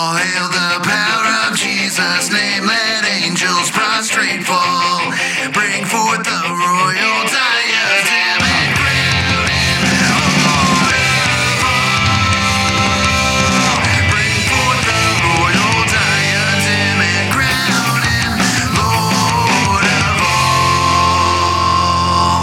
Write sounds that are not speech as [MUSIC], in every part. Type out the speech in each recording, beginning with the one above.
All hail the power of Jesus' name. Let angels prostrate fall. Bring forth the royal diadem and crown him Lord. Bring forth the royal diadem and crown Lord of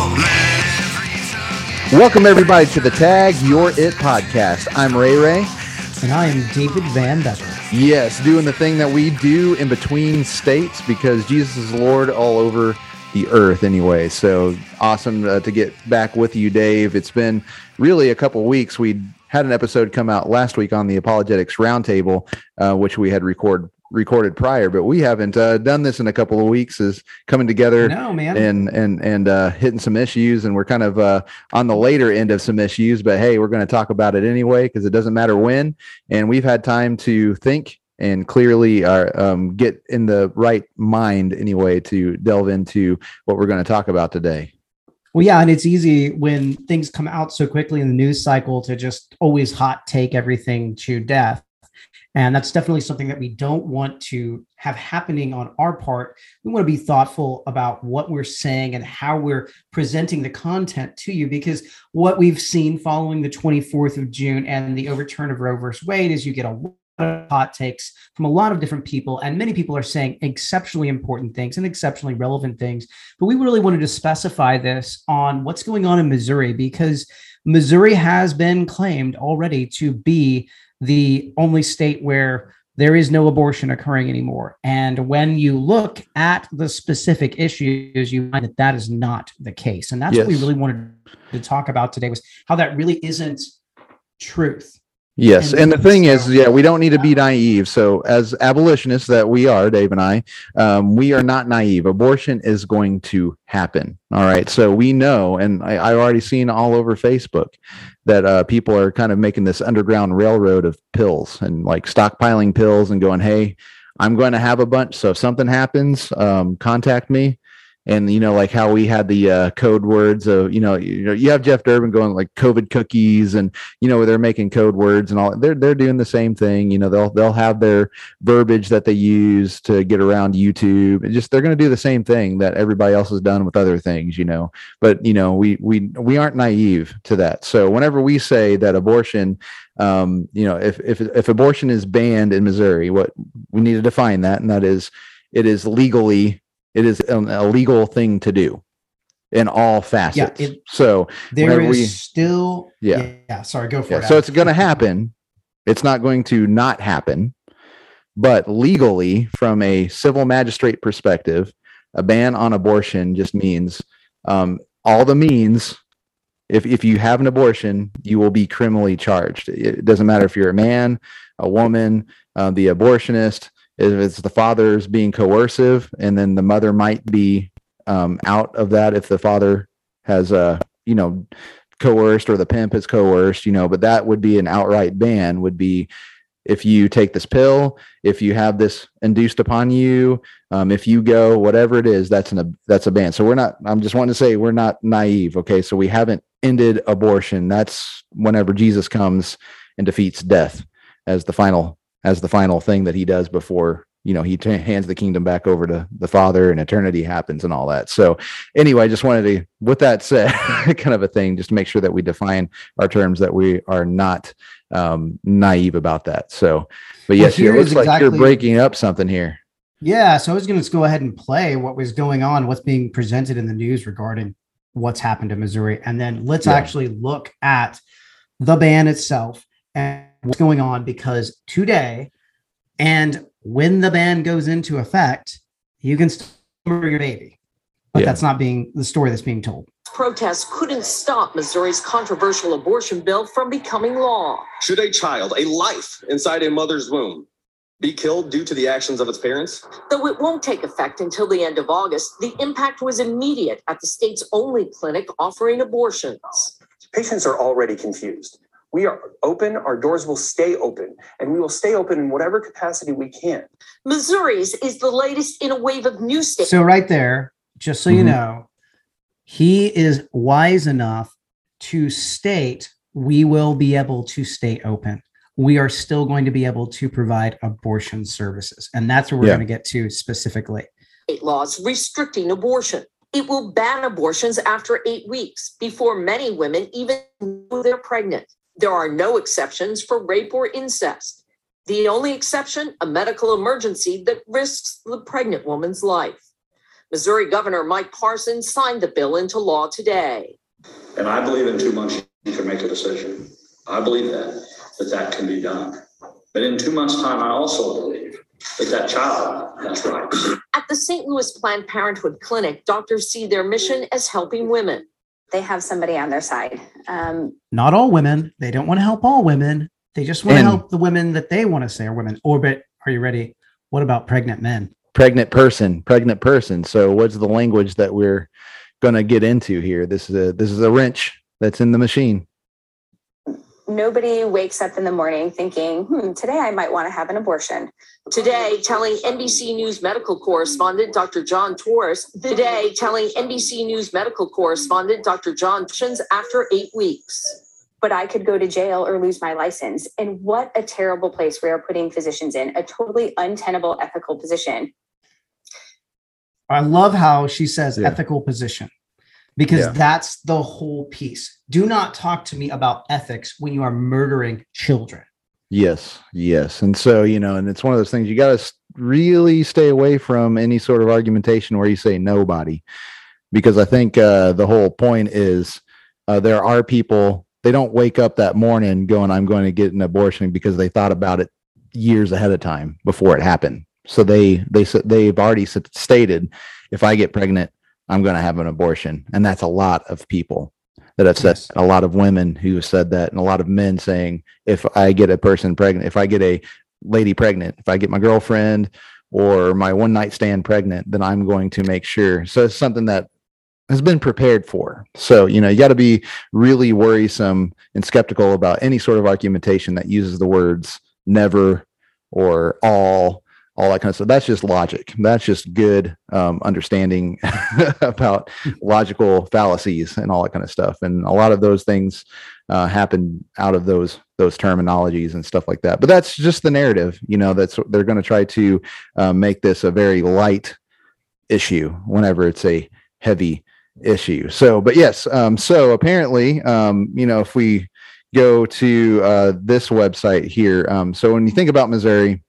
all. Let every Welcome everybody to the Tag Your It podcast. I'm Ray Ray. And I am David Van Becker. Yes, doing the thing that we do in between states because Jesus is Lord all over the earth anyway. So awesome uh, to get back with you, Dave. It's been really a couple weeks. We had an episode come out last week on the Apologetics Roundtable, uh, which we had record recorded prior, but we haven't uh, done this in a couple of weeks. Is coming together No, man. and and and uh, hitting some issues, and we're kind of uh, on the later end of some issues. But hey, we're going to talk about it anyway because it doesn't matter when, and we've had time to think and clearly uh, um, get in the right mind anyway to delve into what we're going to talk about today. Well, yeah, and it's easy when things come out so quickly in the news cycle to just always hot take everything to death. And that's definitely something that we don't want to have happening on our part. We want to be thoughtful about what we're saying and how we're presenting the content to you because what we've seen following the 24th of June and the overturn of Roe versus Wade is you get a lot of hot takes from a lot of different people, and many people are saying exceptionally important things and exceptionally relevant things. But we really wanted to specify this on what's going on in Missouri because Missouri has been claimed already to be the only state where there is no abortion occurring anymore. And when you look at the specific issues, you find that that is not the case. And that's what we really wanted to talk about today was how that really isn't truth. Yes, And and the thing is, yeah, we don't need to be naive. So, as abolitionists that we are, Dave and I, um, we are not naive. Abortion is going to happen. All right, so we know, and I, I've already seen all over Facebook that uh, people are kind of making this underground railroad of pills and like stockpiling pills and going, "Hey, I'm going to have a bunch. So if something happens, um, contact me." And you know like how we had the uh, code words of you know you know you have Jeff Durbin going like COVID cookies and you know they're making code words and all they're they're doing the same thing you know they'll they'll have their verbiage that they use to get around YouTube and just they're going to do the same thing that everybody else has done with other things you know but you know we we we aren't naive to that. So whenever we say that abortion um you know if if if abortion is banned in Missouri what we need to define that and that is it is legally it is an illegal thing to do in all facets. it- so there is we- still, Yeah. yeah, sorry, go for yeah, it. so it's going to happen. It's not going to not happen, but legally, from a civil magistrate perspective, a ban on abortion just means um, all the means. If if you have an abortion, you will be criminally charged. It doesn't matter if you're a man, a woman, uh, the abortionist. If it's the father's being coercive, and then the mother might be um, out of that if the father has uh, you know coerced or the pimp is coerced, you know, but that would be an outright ban would be if you take this pill, if you have this induced upon you, um, if you go, whatever it is, that's an, that's a ban. So we're not, I'm just wanting to say we're not naive. Okay. So we haven't ended abortion. That's whenever Jesus comes and defeats death as the final, as the final thing that he does before, you know, he t- hands the kingdom back over to the father and eternity happens and all that. So anyway, I just wanted to, with that said, [LAUGHS] kind of a thing, just to make sure that we define our terms, that we are not um, naive about that. So, but yes, here it looks is like you're exactly- breaking up something here. Yeah, so I was going to go ahead and play what was going on, what's being presented in the news regarding what's happened to Missouri, and then let's Yeah. actually look at the ban itself and what's going on because today, and when the ban goes into effect, you can still murder your baby, but Yeah. that's not being the story that's being told. Protests couldn't stop Missouri's controversial abortion bill from becoming law. Should a child, a life inside a mother's womb, be killed due to the actions of its parents? Though it won't take effect until the end of August, the impact was immediate at the state's only clinic offering abortions. Patients are already confused. We are open, our doors will stay open, and we will stay open in whatever capacity we can. Missouri's is the latest in a wave of new states. So right there, just so you Mhm. know, he is wise enough to state we will be able to stay open. we are still going to be able to provide abortion services. And that's what we're Yeah. going to get to specifically. state laws restricting abortion. It will ban abortions after eight weeks before many women even know they're pregnant. There are no exceptions for rape or incest. The only exception, a medical emergency that risks the pregnant woman's life. Missouri Governor Mike Parsons signed the bill into law today. And I believe in two months you can make a decision. I believe that, that that can be done. But in two months' time, I also believe that that child has rights. At the St. Louis Planned Parenthood Clinic, doctors see their mission as helping women. They have somebody on their side. Um, Not all women. They don't want to help all women. They just want to help the women that they want to say are women. Orbit, are you ready? What about pregnant men? pregnant person, pregnant person. So what's the language that we're going to get into here? This is a this is a wrench that's in the machine. Nobody wakes up in the morning thinking, hmm, today I might want to have an abortion. Today, telling NBC News medical correspondent Dr. John Torres, today, telling NBC News medical correspondent Dr. John Torres after eight weeks. But I could go to jail or lose my license. And what a terrible place we are putting physicians in, a totally untenable ethical position. I love how she says Yeah. ethical position because Yeah. that's the whole piece. Do not talk to me about ethics when you are murdering children. Yes, yes. And so, you know, and it's one of those things you got to really stay away from any sort of argumentation where you say nobody, because I think uh, the whole point is uh, there are people, they don't wake up that morning going, I'm going to get an abortion because they thought about it years ahead of time before it happened. So they, they, they've already stated, if I get pregnant, I'm going to have an abortion. And that's a lot of people that have said, Yes. a lot of women who have said that, and a lot of men saying, if I get a person pregnant, if I get a lady pregnant, if I get my girlfriend or my one night stand pregnant, then I'm going to make sure. So it's something that has been prepared for. So, you know, you got to be really worrisome and skeptical about any sort of argumentation that uses the words never or all, all that kind of stuff. That's just logic. That's just good um, understanding [LAUGHS] about logical fallacies and all that kind of stuff. And a lot of those things uh, happen out of those those terminologies and stuff like that. But that's just the narrative. You know, that's they're going to try to uh, make this a very light issue whenever it's a heavy issue. So, but yes. Um, so apparently, um, you know, if we go to uh, this website here, um, so when you think about Missouri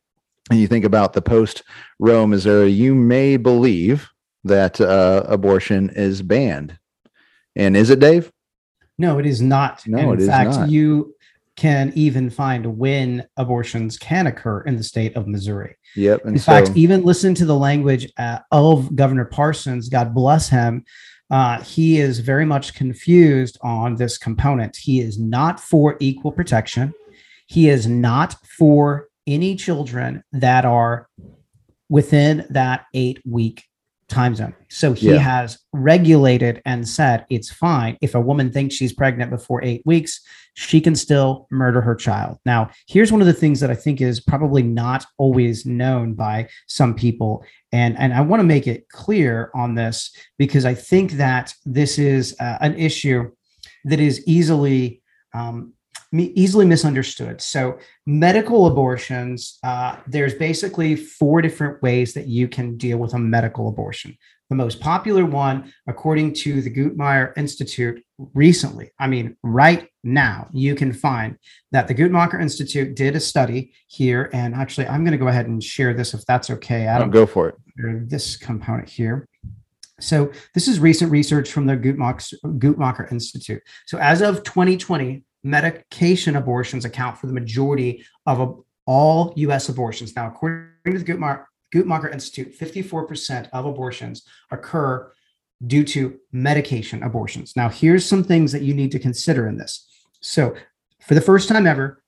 and you think about the post Roe Missouri, you may believe that uh, abortion is banned. And is it, Dave? No, it is not. No, And in fact, not. you can even find when abortions can occur in the state of Missouri. Yep. And In so, fact, even listen to the language uh, of Governor Parsons, God bless him. Uh, he is very much confused on this component. He is not for equal protection. He is not for any children that are within that eight week time zone. So he Yeah. has regulated and said it's fine if a woman thinks she's pregnant before eight weeks, she can still murder her child. Now, here's one of the things that I think is probably not always known by some people. And, and I want to make it clear on this because I think that this is uh, an issue that is easily um, easily misunderstood. So, medical abortions, uh, there's basically four different ways that you can deal with a medical abortion. The most popular one, according to the Guttmacher Institute recently, I mean, right now, you can find that the Guttmacher Institute did a study here. And actually, I'm going to go ahead and share this if that's okay. I'll Adam go for it. this component here. So this is recent research from the Guttmacher, Guttmacher Institute. So as of 2020, medication abortions account for the majority of all U.S. abortions. Now, according to the Guttmacher, Guttmacher Institute, 54% of abortions occur due to medication abortions. Now, here's some things that you need to consider in this. So, for the first time ever,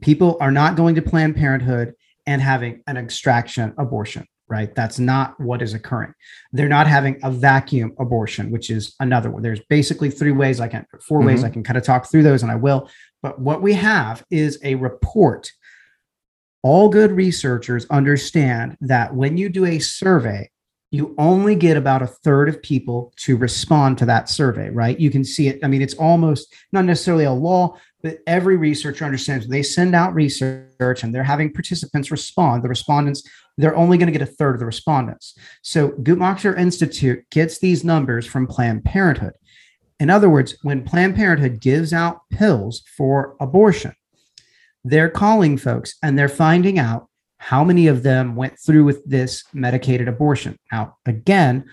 people are not going to Planned Parenthood and having an extraction abortion, right? That's not what is occurring. They're not having a vacuum abortion, which is another one. There's basically three ways I can, 4 ways I mm-hmm. can kind of talk through those, and I will. But what we have is a report. All good researchers understand that when you do a survey, you only get about a third of people to respond to that survey, right? You can see it. I mean, it's almost not necessarily a law, but every researcher understands when they send out research and they're having participants respond, the respondents, they're only going to get a third of the respondents. So Guttmacher Institute gets these numbers from Planned Parenthood. In other words, when Planned Parenthood gives out pills for abortion, they're calling folks and they're finding out how many of them went through with this medicated abortion. Now, again,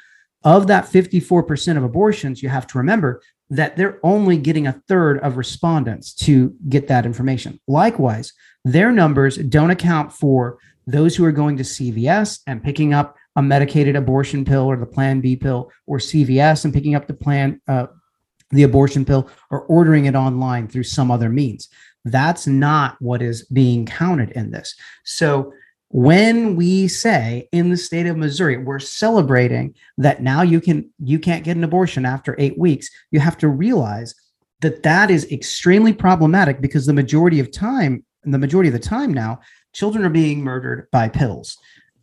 of that 54% of abortions, you have to remember that they're only getting a third of respondents to get that information. Likewise, their numbers don't account for those who are going to CVS and picking up a medicated abortion pill or the Plan B pill, or CVS and picking up the plan, uh, the abortion pill, or ordering it online through some other means. That's not what is being counted in this. So when we say in the state of Missouri we're celebrating that now you can you can't get an abortion after 8 weeks you have to realize that that is extremely problematic because the majority of time the majority of the time now children are being murdered by pills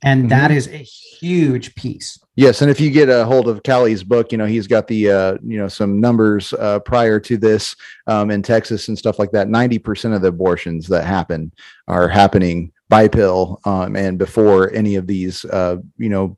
and that Mhm. is a huge piece Yes, and if you get a hold of Callie's book, you know he's got the uh, you know some numbers uh, prior to this um, in Texas and stuff like that. Ninety percent of the abortions that happen are happening by pill um, and before any of these uh, you know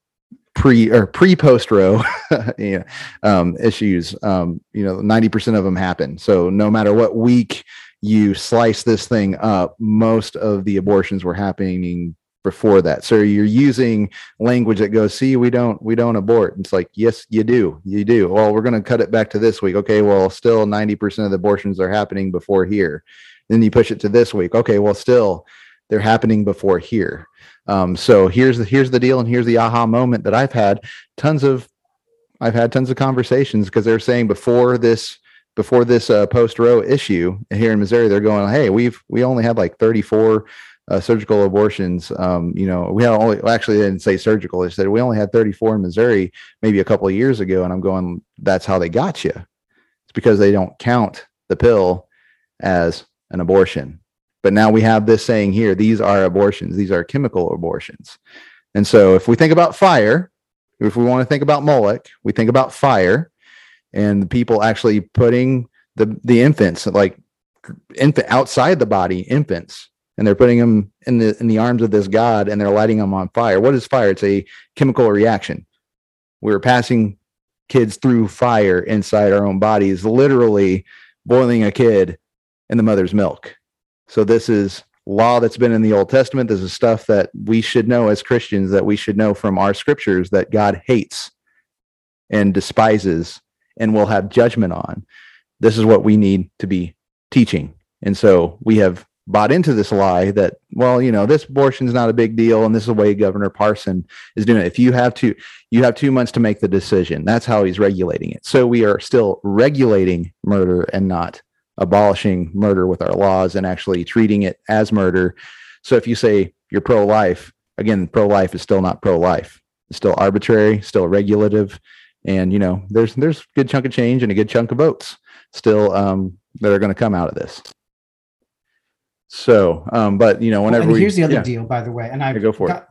pre or pre post Roe [LAUGHS] um, issues. Um, you know, ninety percent of them happen. So no matter what week you slice this thing up, most of the abortions were happening before that. So you're using language that goes, see, we don't we don't abort. It's like, yes, you do. You do. Well, we're going to cut it back to this week. Okay, well, still 90% of the abortions are happening before here. Then you push it to this week. Okay, well, still they're happening before here. Um, so here's the here's the deal, and here's the aha moment that I've had tons of I've had tons of conversations because they're saying before this before this uh, post Roe issue here in Missouri, they're going, hey, we've we only had like 34 uh, surgical abortions. Um, you know, we had only well, actually they didn't say surgical. They said we only had 34 in Missouri maybe a couple of years ago, and I'm going, that's how they got you. It's because they don't count the pill as an abortion. But now we have this saying here: these are abortions. These are chemical abortions. And so, if we think about fire, if we want to think about Moloch, we think about fire, and the people actually putting the the infants like infant outside the body infants and they're putting them in the in the arms of this god and they're lighting them on fire what is fire it's a chemical reaction we're passing kids through fire inside our own bodies literally boiling a kid in the mother's milk so this is law that's been in the old testament. This is stuff that we should know as christians that we should know from our scriptures that god hates and despises and will have judgment on. This is what we need to be teaching. And so we have bought into this lie that well you know this abortion is not a big deal and this is the way governor parson is doing it. If you have to you have two months to make the decision. That's how he's regulating it. So we are still regulating murder and not abolishing murder with our laws and actually treating it as murder so if you say you're pro-life again pro-life is still not pro-life it's still arbitrary still regulative and you know there's there's a good chunk of change and a good chunk of votes still um, that are going to come out of this so, um, but you know, Well, whenever and we, here's the other yeah, deal, by the way, and I've go for it.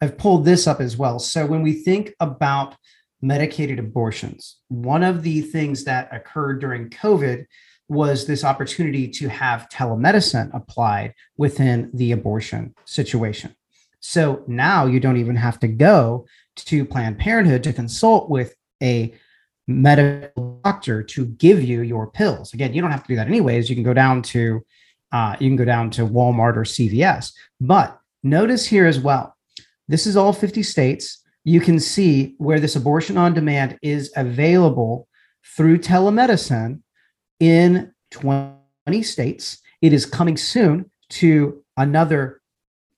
I've pulled this up as well. So when we think about medicated abortions, one of the things that occurred during COVID was this opportunity to have telemedicine applied within the abortion situation. So now you don't even have to go to Planned Parenthood to consult with a medical doctor to give you your pills. Again, you don't have to do that anyways. You can go down to uh, you can go down to Walmart or CVS. But notice here as well, this is all 50 states. You can see where this abortion on demand is available through telemedicine in 20 states. It is coming soon to another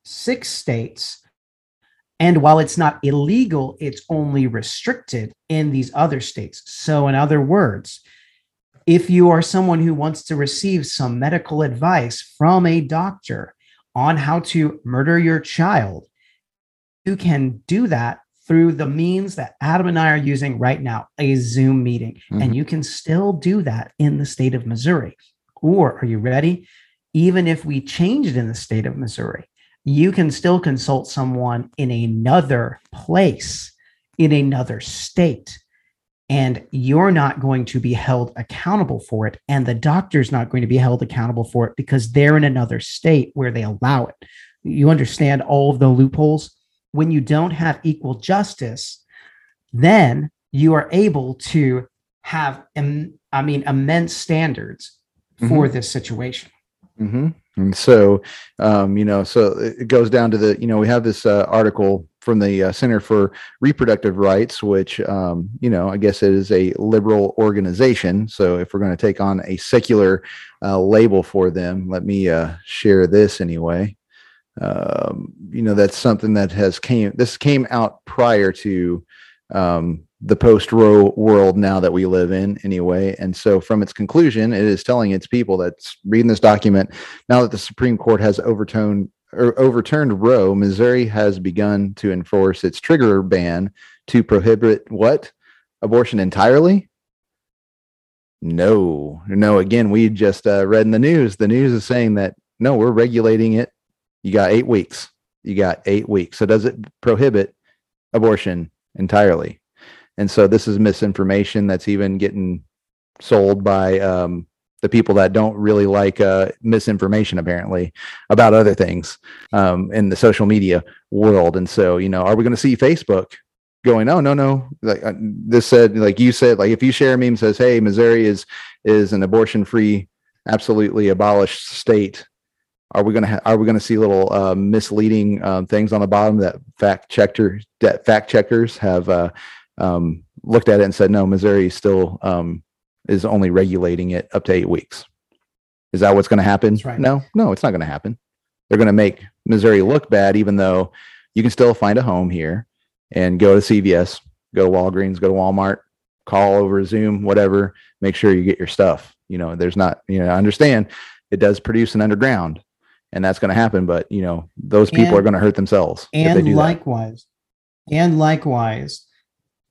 six states. And while it's not illegal, it's only restricted in these other states. So, in other words, if you are someone who wants to receive some medical advice from a doctor on how to murder your child, you can do that through the means that Adam and I are using right now, a Zoom meeting. Mhm. And you can still do that in the state of Missouri. Or are you ready? Even if we change it in the state of Missouri, you can still consult someone in another place, in another state. and you're not going to be held accountable for it and the doctor's not going to be held accountable for it because they're in another state where they allow it you understand all of the loopholes when you don't have equal justice then you are able to have im- i mean immense standards for this situation hmm And so, um, you know, so it it goes down to the, you know, we have this uh, article from the uh, Center for Reproductive Rights, which, um, you know, I guess it is a liberal organization. So if we're going to take on a secular uh, label for them, let me uh, share this anyway. Um, you know, that's something that has came, this came out prior to um, the post Roe world now that we live in anyway. And so from its conclusion, it is telling its people that's reading this document now that the Supreme Court has overturned or overturned Roe, Missouri has begun to enforce its trigger ban to prohibit what? Abortion entirely? No, no. Again, we just uh, read in the news. The news is saying that no, we're regulating it. You got eight weeks. You got eight weeks. So does it prohibit abortion entirely? And so this is misinformation that's even getting sold by um, the people that don't really like uh, misinformation, apparently, about other things um, in the social media world. And so, you know, are we going to see Facebook going, oh, no, no, like uh, this said, like you said, like if you share a meme says, hey, Missouri is is an abortion free, absolutely abolished state. Are we going to ha- are we going to see little uh, misleading um, things on the bottom that fact checker that fact checkers have uh, um, looked at it and said, no, Missouri still um, is only regulating it up to eight weeks. Is that what's going to happen? Right. No, no, it's not going to happen. They're going to make Missouri look bad, even though you can still find a home here and go to CVS, go to Walgreens, go to Walmart, call over Zoom, whatever. Make sure you get your stuff. You know, there's not, you know, I understand it does produce an underground and that's going to happen, but, you know, those people And- are going to hurt themselves if they and do that. likewise and likewise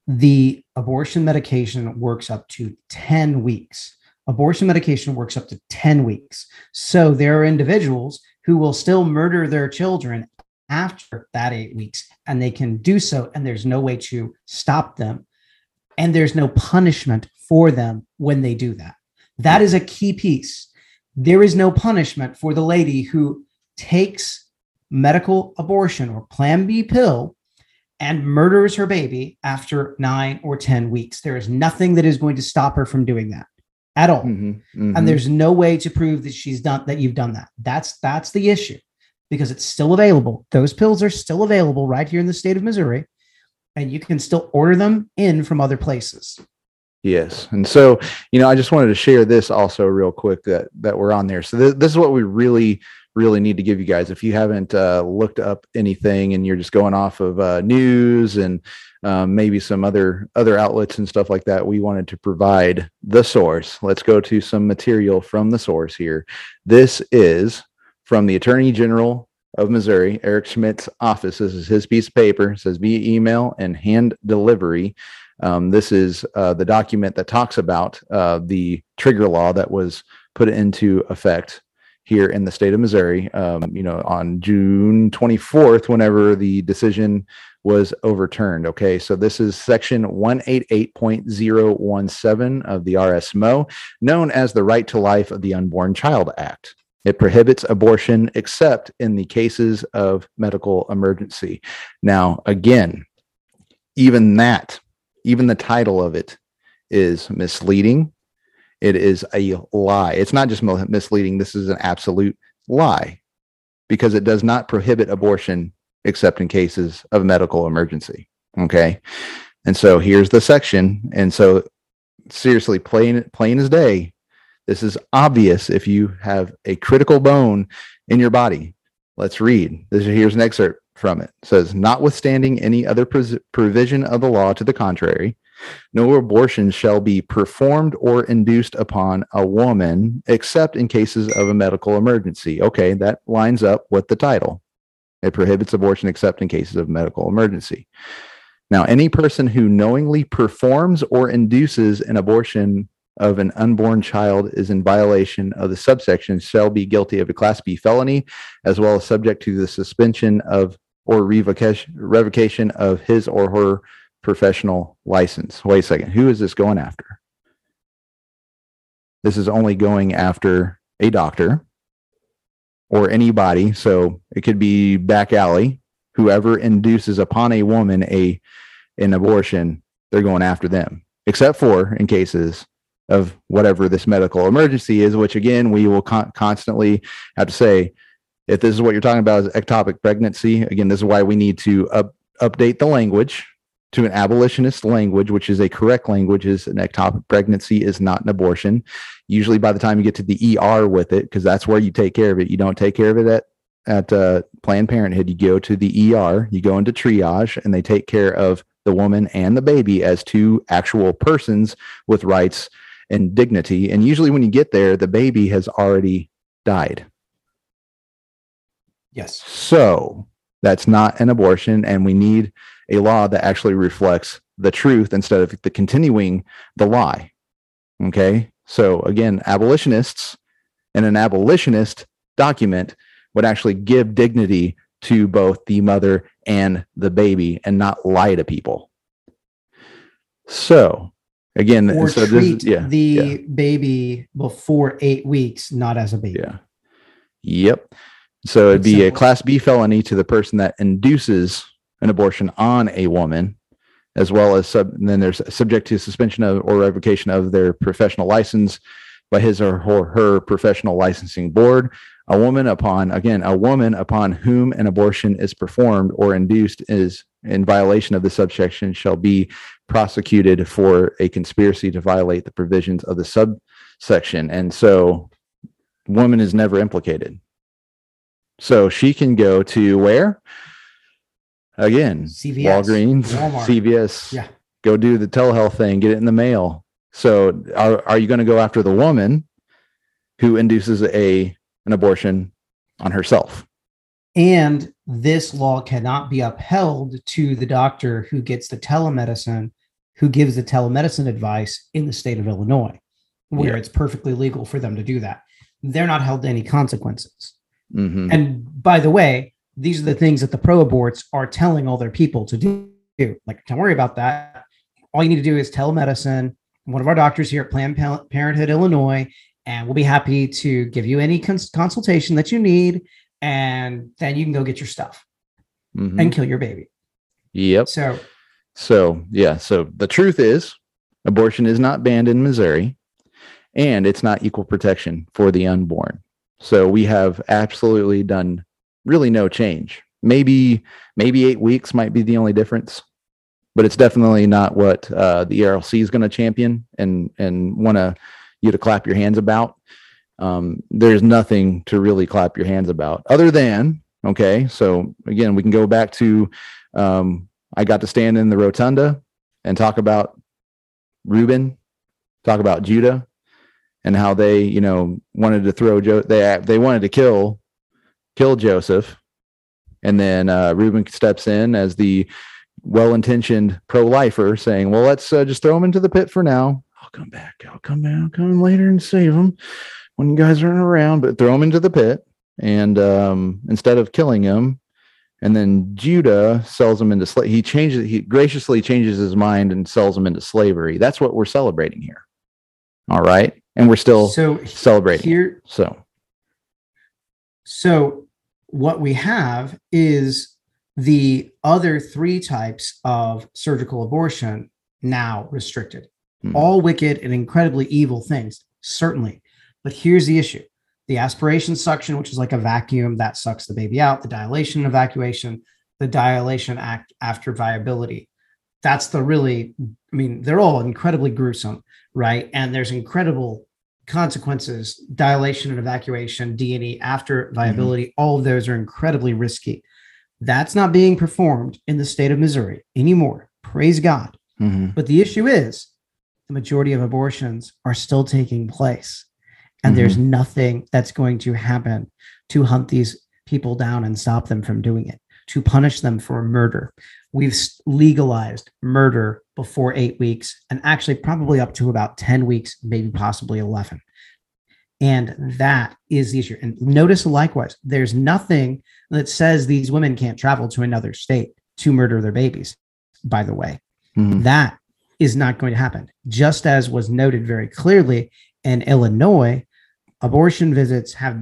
the abortion medication works up to 10 weeks. Abortion medication works up to 10 weeks. So there are individuals who will still murder their children after that eight weeks and they can do so and there's no way to stop them and there's no punishment for them when they do that. That is a key piece there is no punishment for the lady who takes medical abortion or plan B pill and murders her baby after nine or 10 weeks. There is nothing that is going to stop her from doing that at all. Mhm, mhm. And there's no way to prove that she's done that you've done that. That's that's the issue because it's still available. Those pills are still available right here in the state of Missouri. And you can still order them in from other places. Yes, and so you know, I just wanted to share this also real quick that that we're on there. So th- this is what we really, really need to give you guys. If you haven't uh, looked up anything and you're just going off of uh, news and um, maybe some other other outlets and stuff like that, we wanted to provide the source. Let's go to some material from the source here. This is from the Attorney General of Missouri, Eric Schmitt's office. This is his piece of paper. It says via email and hand delivery. Um, this is uh, the document that talks about uh, the trigger law that was put into effect here in the state of Missouri. Um, you know, on June 24th, whenever the decision was overturned. Okay, so this is section 188.017 of the RSMO, known as the Right to Life of the Unborn Child Act. It prohibits abortion except in the cases of medical emergency. Now, again, even that, even the title of it is misleading. It is a lie. It's not just misleading, this is an absolute lie because it does not prohibit abortion except in cases of medical emergency. Okay. And so here's the section. And so, seriously, plain, plain as day, this is obvious if you have a critical bone in your body. Let's read. This here's an excerpt from it. It says, notwithstanding any other pres- provision of the law to the contrary, no abortion shall be performed or induced upon a woman except in cases of a medical emergency. Okay, that lines up with the title. It prohibits abortion except in cases of medical emergency. Now, any person who knowingly performs or induces an abortion of an unborn child is in violation of the subsection shall be guilty of a class B felony as well as subject to the suspension of or revocation revocation of his or her professional license. Wait a second. Who is this going after? This is only going after a doctor or anybody. So it could be back alley, whoever induces upon a woman a an abortion, they're going after them, except for in cases of whatever this medical emergency is, which again, we will con- constantly have to say, if this is what you're talking about is ectopic pregnancy, again, this is why we need to up, update the language to an abolitionist language, which is a correct language, is an ectopic pregnancy is not an abortion. Usually by the time you get to the ER with it, because that's where you take care of it, you don't take care of it at at uh, Planned Parenthood, you go to the ER, you go into triage, and they take care of the woman and the baby as two actual persons with rights and dignity. And usually, when you get there, the baby has already died. Yes. So that's not an abortion, and we need a law that actually reflects the truth instead of the continuing the lie. Okay. So again, abolitionists and an abolitionist document would actually give dignity to both the mother and the baby and not lie to people. So again, Or so treat this, yeah, the yeah. baby before eight weeks, not as a baby. Yeah. Yep. So it'd be a class B felony to the person that induces an abortion on a woman, as well as sub, and then there's subject to suspension of or revocation of their professional license by his or her, her professional licensing board. A woman upon again a woman upon whom an abortion is performed or induced is in violation of the subsection shall be prosecuted for a conspiracy to violate the provisions of the subsection. And so woman is never implicated. So she can go to where? Again, CVS, Walgreens, Walmart. CVS. Yeah. Go do the telehealth thing, get it in the mail. So are, are you going to go after the woman who induces a an abortion on herself? And this law cannot be upheld to the doctor who gets the telemedicine, who gives the telemedicine advice in the state of Illinois, where Yeah. it's perfectly legal for them to do that. They're not held to any consequences. Mhm. And by the way, these are the things that the pro aborts are telling all their people to do. Like, don't worry about that. All you need to do is telemedicine. One of our doctors here at Planned Parenthood, Illinois, and we'll be happy to give you any cons- consultation that you need. And then you can go get your stuff Mhm. and kill your baby. Yep. So, So, yeah. So the truth is, abortion is not banned in Missouri and it's not equal protection for the unborn. So we have absolutely done really no change. Maybe, maybe eight weeks might be the only difference, but it's definitely not what uh, the ERLC is going to champion and, and want to you to clap your hands about. Um, there's nothing to really clap your hands about other than, okay. So again, we can go back to, um, I got to stand in the rotunda and talk about Reuben, talk about Judah, and how they, you know, wanted to throw Joe. They they wanted to kill kill Joseph, and then uh, Reuben steps in as the well-intentioned pro-lifer, saying, "Well, let's uh, just throw him into the pit for now. I'll come back. I'll come back. I'll come later and save him when you guys aren't around. But throw him into the pit, and um, instead of killing him." And then Judah sells him into slave. He changes. He graciously changes his mind and sells him into slavery. That's what we're celebrating here. All right, and we're still so celebrating. here, So So what we have is the other three types of surgical abortion now restricted. Mhm. All wicked and incredibly evil things, certainly. But here's the issue. The aspiration suction, which is like a vacuum that sucks the baby out, the dilation and evacuation, the dilation act after viability. That's the really, I mean, they're all incredibly gruesome, right? And there's incredible consequences dilation and evacuation d&e after viability all of those are incredibly risky. That's not being performed in the state of missouri anymore praise god. Mhm. but the issue is the majority of abortions are still taking place and there's nothing that's going to happen to hunt these people down and stop them from doing it to punish them for murder. We've legalized murder before eight weeks and actually probably up to about 10 weeks maybe possibly 11 and that is the issue and notice likewise there's nothing that says these women can't travel to another state to murder their babies by the way Mhm. That is not going to happen. Just as was noted very clearly in Illinois, abortion visits have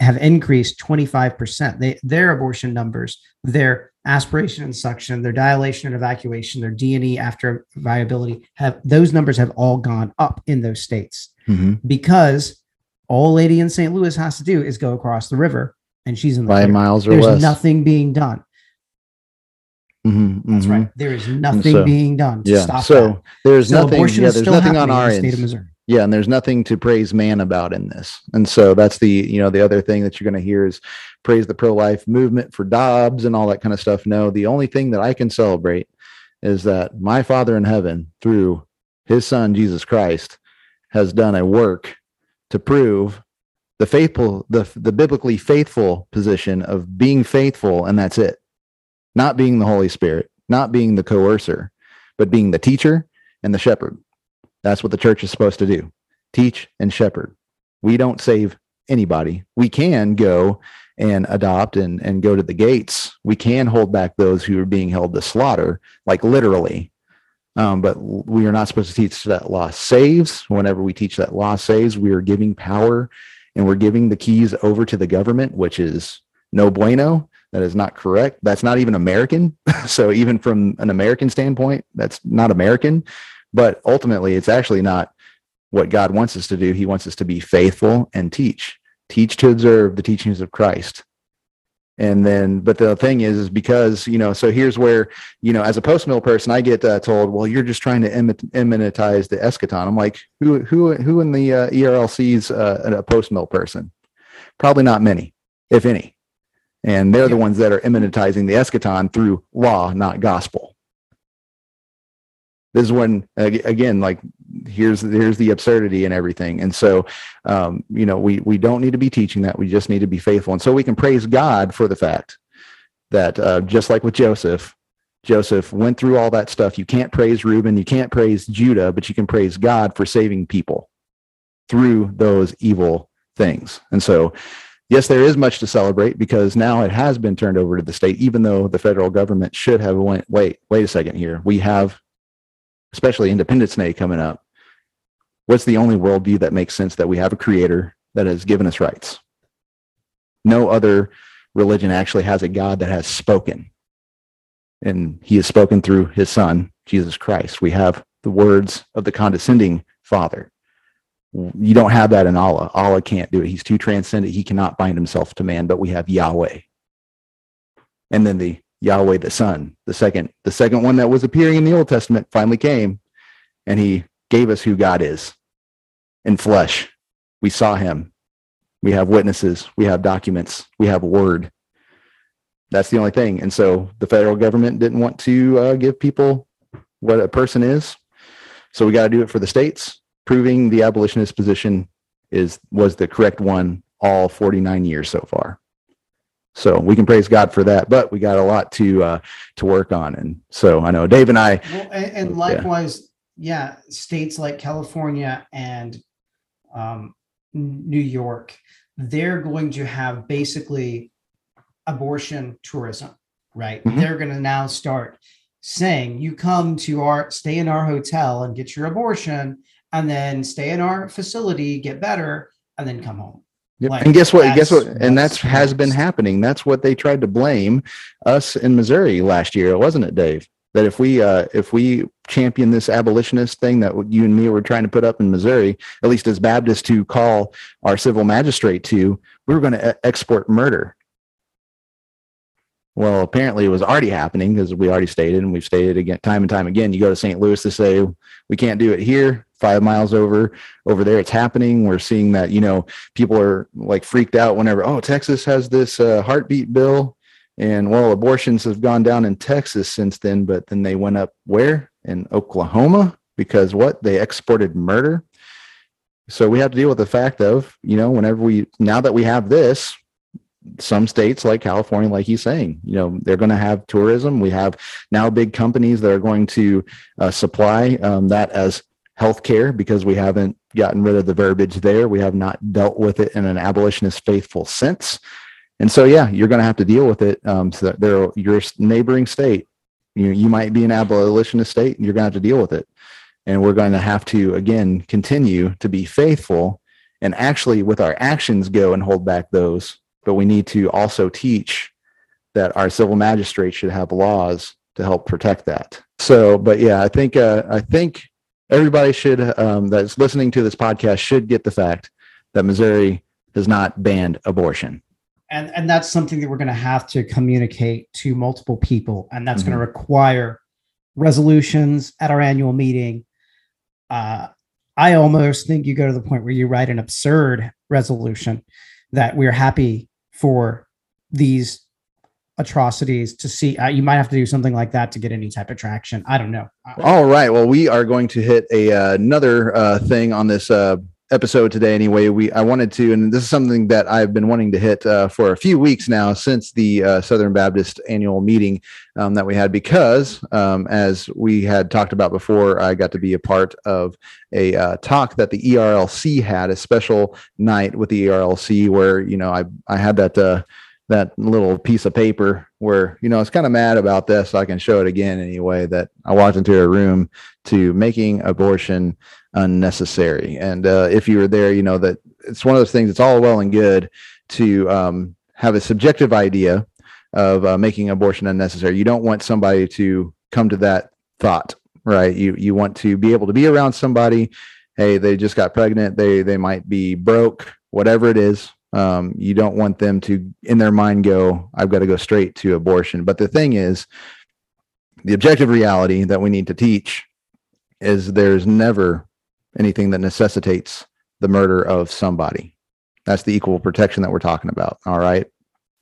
have increased 25%. They, their abortion numbers, their aspiration and suction, their dilation and evacuation, their D&E after viability have those numbers have all gone up in those states Mhm. because all lady in St. Louis has to do is go across the river and she's in the Five miles or There's less. nothing being done. Mhm, That's mhm. right. There is nothing so- being done to Yeah. stop So that. there's So nothing. Yeah, there's nothing on our the state of Missouri. Yeah, and there's nothing to praise man about in this. And so that's the, you know, the other thing that you're going to hear is praise the pro-life movement for Dobbs and all that kind of stuff. No, the only thing that I can celebrate is that my Father in heaven through his son Jesus Christ has done a work to prove the faithful the the biblically faithful position of being faithful and that's it. Not being the Holy Spirit, not being the coercer, but being the teacher and the shepherd. That's what the church is supposed to do teach and shepherd. We don't save anybody. We can go and adopt and, and go to the gates. We can hold back those who are being held to slaughter, like literally. Um, but we are not supposed to teach that law saves. Whenever we teach that law saves, we are giving power and we're giving the keys over to the government, which is no bueno. That is not correct. That's not even American. [LAUGHS] so even from an American standpoint, that's not American but ultimately it's actually not what god wants us to do. He wants us to be faithful and teach. Teach to observe the teachings of christ. And then but the thing is is because you know so here's where you know as a post mill person i get uh, told well you're just trying to immanentize the eschaton. I'm like who who who in the uh, erlc's uh, a post mill person? Probably not many if any. And they're the ones that are immanentizing the eschaton through law not gospel this is when again like here's here's the absurdity and everything. And so um you know we we don't need to be teaching that. We just need to be faithful. And so we can praise god for the fact that uh just like with joseph joseph went through all that stuff. You can't praise reuben. You can't praise judah but you can praise god for saving people through those evil things. And so yes there is much to celebrate because now it has been turned over to the state even though the federal government should have went wait wait a second here. We have especially Independence Day coming up, what's the only worldview that makes sense that we have a creator that has given us rights? No other religion actually has a God that has spoken. And he has spoken through his son, Jesus Christ. We have the words of the condescending Father. You don't have that in Allah. Allah can't do it. He's too transcendent. He cannot bind himself to man, but we have Yahweh. And then the Yahweh the Son, the second, the second one that was appearing in the Old Testament finally came and he gave us who God is in flesh. We saw him. We have witnesses. We have documents. We have word. That's the only thing. And so the federal government didn't want to uh, give people what a person is. So we got to do it for the states, proving the abolitionist position is was the correct one all 49 years so far. So we can praise God for that, but we got a lot to uh, to work on. And so I know Dave and I, Well, and, and likewise, yeah, states like California and um, New York, they're going to have basically abortion tourism, right? Mhm. They're going to now start saying, you come to our, stay in our hotel and get your abortion, and then stay in our facility, get better, and then come home. Yep. Like, and guess what? Guess what? And that's has been happening. That's what they tried to blame us in Missouri last year, wasn't it, Dave? That if we uh, if we champion this abolitionist thing that you and me were trying to put up in Missouri, at least as Baptists to call our civil magistrate to, we were going to e- export murder. Well, apparently it was already happening because we already stated, and we've stated again time and time again. You go to St. Louis to say we can't do it here. Five miles over over there, it's happening. We're seeing that you know people are like freaked out whenever oh Texas has this uh, heartbeat bill, and well abortions have gone down in Texas since then, but then they went up where in Oklahoma because what they exported murder. So we have to deal with the fact of you know whenever we now that we have this some states like California, like he's saying, you know, they're going to have tourism. We have now big companies that are going to uh, supply um, that as healthcare because we haven't gotten rid of the verbiage there. We have not dealt with it in an abolitionist faithful sense. And so, yeah, you're going to have to deal with it. Um, so that there, your neighboring state, you you might be an abolitionist state and you're going to have to deal with it and we're going to have to again continue to be faithful and actually with our actions go and hold back those but we need to also teach that our civil magistrates should have laws to help protect that so but yeah i think uh, i think everybody should um, that's listening to this podcast should get the fact that missouri has not banned abortion and and that's something that we're going to have to communicate to multiple people and that's going Mhm. to require resolutions at our annual meeting uh, i almost think you go to the point where you write an absurd resolution that we're happy for these atrocities to see uh, you might have to do something like that to get any type of traction i don't know All right. Well, we are going to hit a uh, another uh, thing on this uh, episode today. Anyway, we I wanted to, and this is something that I've been wanting to hit uh, for a few weeks now since the uh, Southern Baptist annual meeting um, that we had, because um, as we had talked about before, I got to be a part of a uh, talk that the ERLC had, a special night with the ERLC, where you know I I had that. Uh, that little piece of paper where you know I was kind of mad about this. So I can show it again anyway. That I walked into a room to making abortion unnecessary. And uh, if you were there, you know that it's one of those things. It's all well and good to um, have a subjective idea of uh, making abortion unnecessary. You don't want somebody to come to that thought, right? You you want to be able to be around somebody. Hey, they just got pregnant. They they might be broke, whatever it is. Um, you don't want them to, in their mind, go, "I've got to go straight to abortion." But the thing is, the objective reality that we need to teach is there's never anything that necessitates the murder of somebody. That's the equal protection that we're talking about. All right.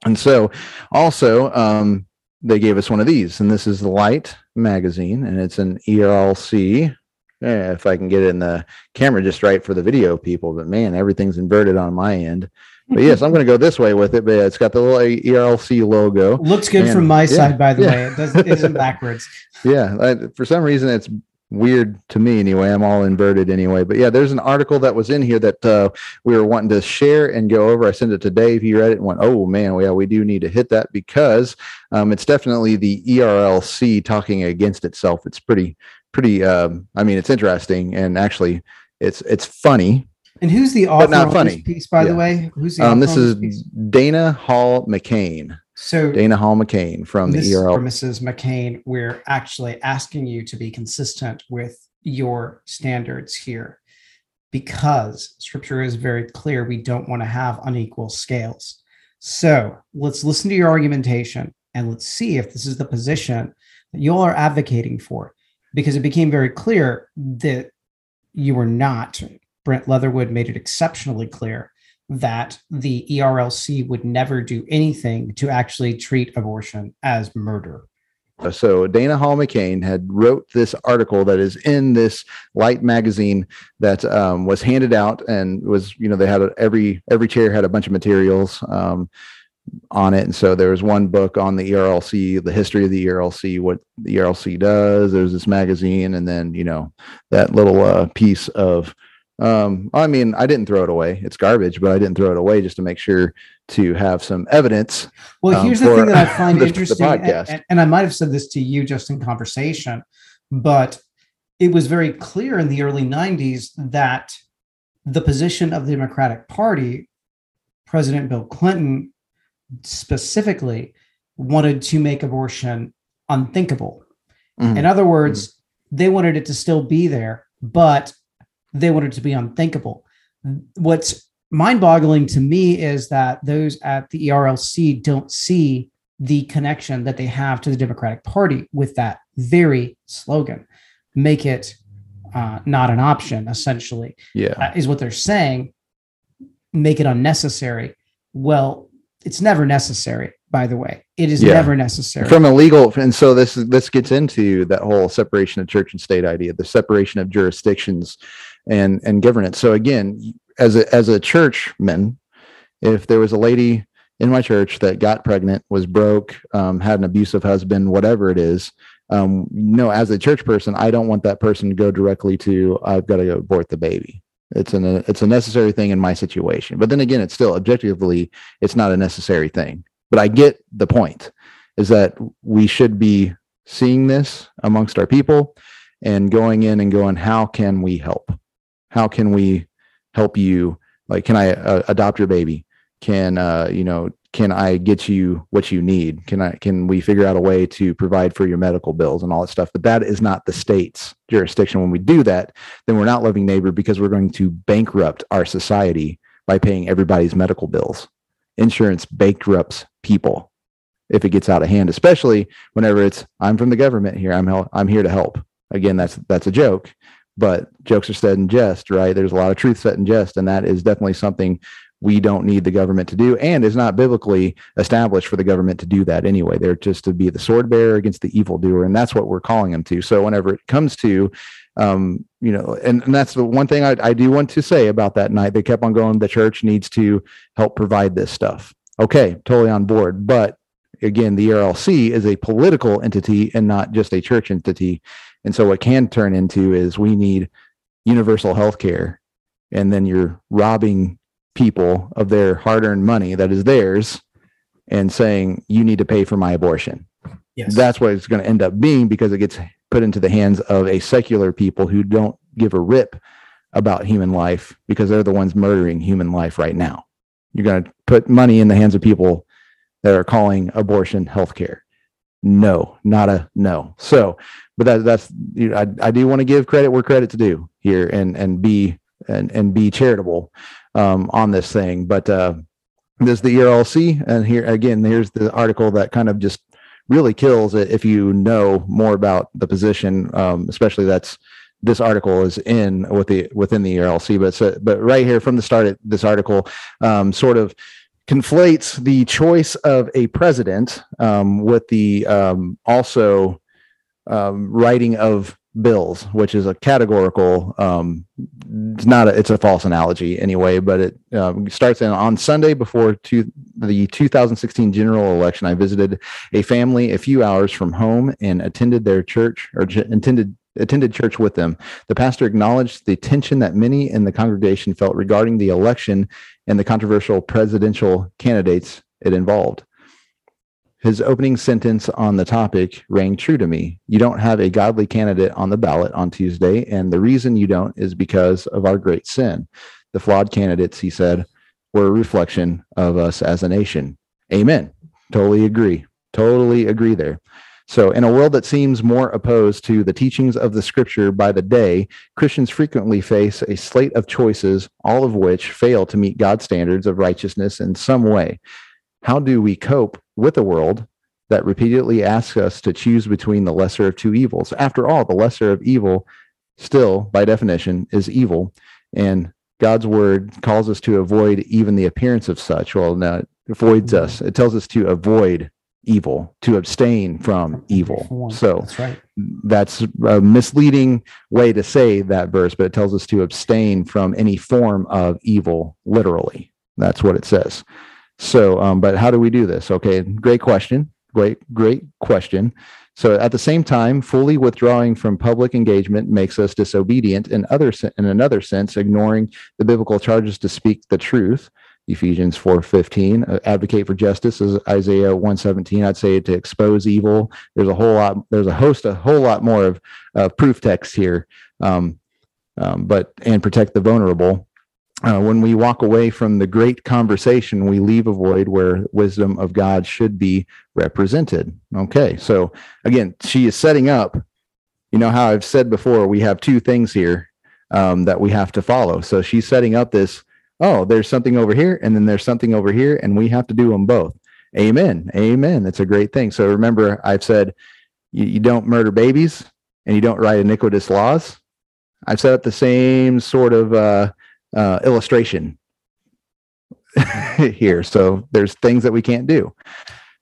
And so also, um, they gave us one of these, and this is the Light magazine, and it's an ERLC. Yeah, if I can get it in the camera just right for the video people, but man, everything's inverted on my end. But yes, I'm going to go this way with it, but it's got the little ERLC logo. looks good Man, from my yeah, side by the yeah. way. It doesn't isn't backwards. [LAUGHS] Yeah I, for some reason it's weird to me anyway. I'm all inverted anyway. But yeah there's an article that was in here that uh, we were wanting to share and go over. I sent it to dave. He read it and went oh man well, yeah we do need to hit that because um, it's definitely the erlc talking against itself. It's pretty pretty um, i mean it's interesting and actually it's it's funny and who's the author not on funny. this piece by the way who's the um, this is piece? dana hall mccain so dana hall mccain from the erl Mrs. McCain, we're actually asking you to be consistent with your standards here because scripture is very clear. We don't want to have unequal scales. So let's listen to your argumentation and let's see if this is the position that you all are advocating for because it became very clear that you were not. Brent Leatherwood made it exceptionally clear that the ERLC would never do anything to actually treat abortion as murder. so Dana Hall McCain had wrote this article that is in this Light magazine that um, was handed out and was you know they had a, every every chair had a bunch of materials um, on it and so there was one book on the ERLC the history of the ERLC what the ERLC does there's this magazine and then you know that little uh, piece of um, I mean I didn't throw it away it's garbage but I didn't throw it away just to make sure to have some evidence Well, um, here's the thing that I [LAUGHS] find the- the interesting, and- podcast. and, and I might have said this to you just in conversation, but it was very clear in the early 90s that the position of the Democratic Party, President Bill Clinton specifically, wanted to make abortion unthinkable. Mhm. In other words, they wanted it to still be there, but they wanted it to be unthinkable. What's mind boggling to me is that those at the ERLC don't see the connection that they have to the Democratic Party with that very slogan make it uh, not an option, essentially, yeah uh, is what they're saying. Make it unnecessary. Well, it's never necessary, by the way. It is Yeah. never necessary. from a legal and so this this gets into that whole separation of church and state idea the separation of jurisdictions and and governance so again as a as a churchman if there was a lady in my church that got pregnant was broke um, had an abusive husband whatever it is um, no as a church person i don't want that person to go directly to i've got to abort the baby. It's an it's a necessary thing in my situation. But then again it's still objectively it's not a necessary thing. But I get the point is that we should be seeing this amongst our people and going in and going, how can we help? How can we help you? Like, can I uh, adopt your baby? Can, uh, you know, can I get you what you need? Can I, can we figure out a way to provide for your medical bills and all that stuff? But that is not the state's jurisdiction. When we do that, then we're not loving neighbor because we're going to bankrupt our society by paying everybody's medical bills. Insurance bankrupts people if it gets out of hand, especially whenever it's I'm from the government here. I'm hel- I'm here to help. Again, that's that's a joke, but jokes are said in jest, right? There's a lot of truth said in jest, and that is definitely something we don't need the government to do, and is not biblically established for the government to do that anyway. They're just to be the sword bearer against the evildoer, and that's what we're calling them to. So whenever it comes to um, you know, and, and that's the one thing I, I do want to say about that night. They kept on going, the church needs to help provide this stuff. Okay, totally on board. But again, the rlc is a political entity and not just a church entity. And so what can turn into is we need universal health care. And then you're robbing people of their hard earned money that is theirs and saying, you need to pay for my abortion. Yes. That's what it's going to end up being because it gets put into the hands of a secular people who don't give a rip about human life because they're the ones murdering human life right now. You're going to put money in the hands of people that are calling abortion healthcare. No, not a no. So, but that, that's you know, I, I do want to give credit where credit's due here and and be and and be charitable um, on this thing. But uh, there's the ERLC, and here again, here's the article that kind of just really kills it if you know more about the position, um, especially that's this article is in with the within the ERLC. But so, but right here from the start, this article um, sort of conflates the choice of a president um, with the um, also um, writing of bills, which is a categorical. Um, it's not a, it's a false analogy anyway, but it um, starts in on Sunday before to the 2016 general election. I visited a family a few hours from home and attended their church or j- attended attended church with them. The pastor acknowledged the tension that many in the congregation felt regarding the election and the controversial presidential candidates it involved. His opening sentence on the topic rang true to me. You don't have a godly candidate on the ballot on Tuesday, and the reason you don't is because of our great sin. The flawed candidates, he said, were a reflection of us as a nation. Amen. Totally agree. Totally agree there. So, in a world that seems more opposed to the teachings of the scripture by the day, Christians frequently face a slate of choices, all of which fail to meet God's standards of righteousness in some way. How do we cope with a world that repeatedly asks us to choose between the lesser of two evils? After all, the lesser of evil, still, by definition, is evil. And God's word calls us to avoid even the appearance of such. Well, no, it avoids us. It tells us to avoid evil, to abstain from evil. So that's right. that's a misleading way to say that verse, but it tells us to abstain from any form of evil, literally. That's what it says. So, um, but how do we do this? Okay, great question. Great, great question. So, at the same time, fully withdrawing from public engagement makes us disobedient. In other, in another sense, ignoring the biblical charges to speak the truth. Ephesians 4:15, uh, advocate for justice is Isaiah 117. I'd say to expose evil. There's a whole lot. There's a host, a whole lot more of uh, proof text here. Um, um, but and protect the vulnerable. Uh, when we walk away from the great conversation, we leave a void where wisdom of God should be represented. Okay, so again, she is setting up. You know how I've said before, we have two things here um, that we have to follow. So she's setting up this. Oh, there's something over here, and then there's something over here, and we have to do them both. Amen. Amen. That's a great thing. So remember, I've said you, you don't murder babies and you don't write iniquitous laws. I've set up the same sort of uh, uh, illustration [LAUGHS] here. So there's things that we can't do.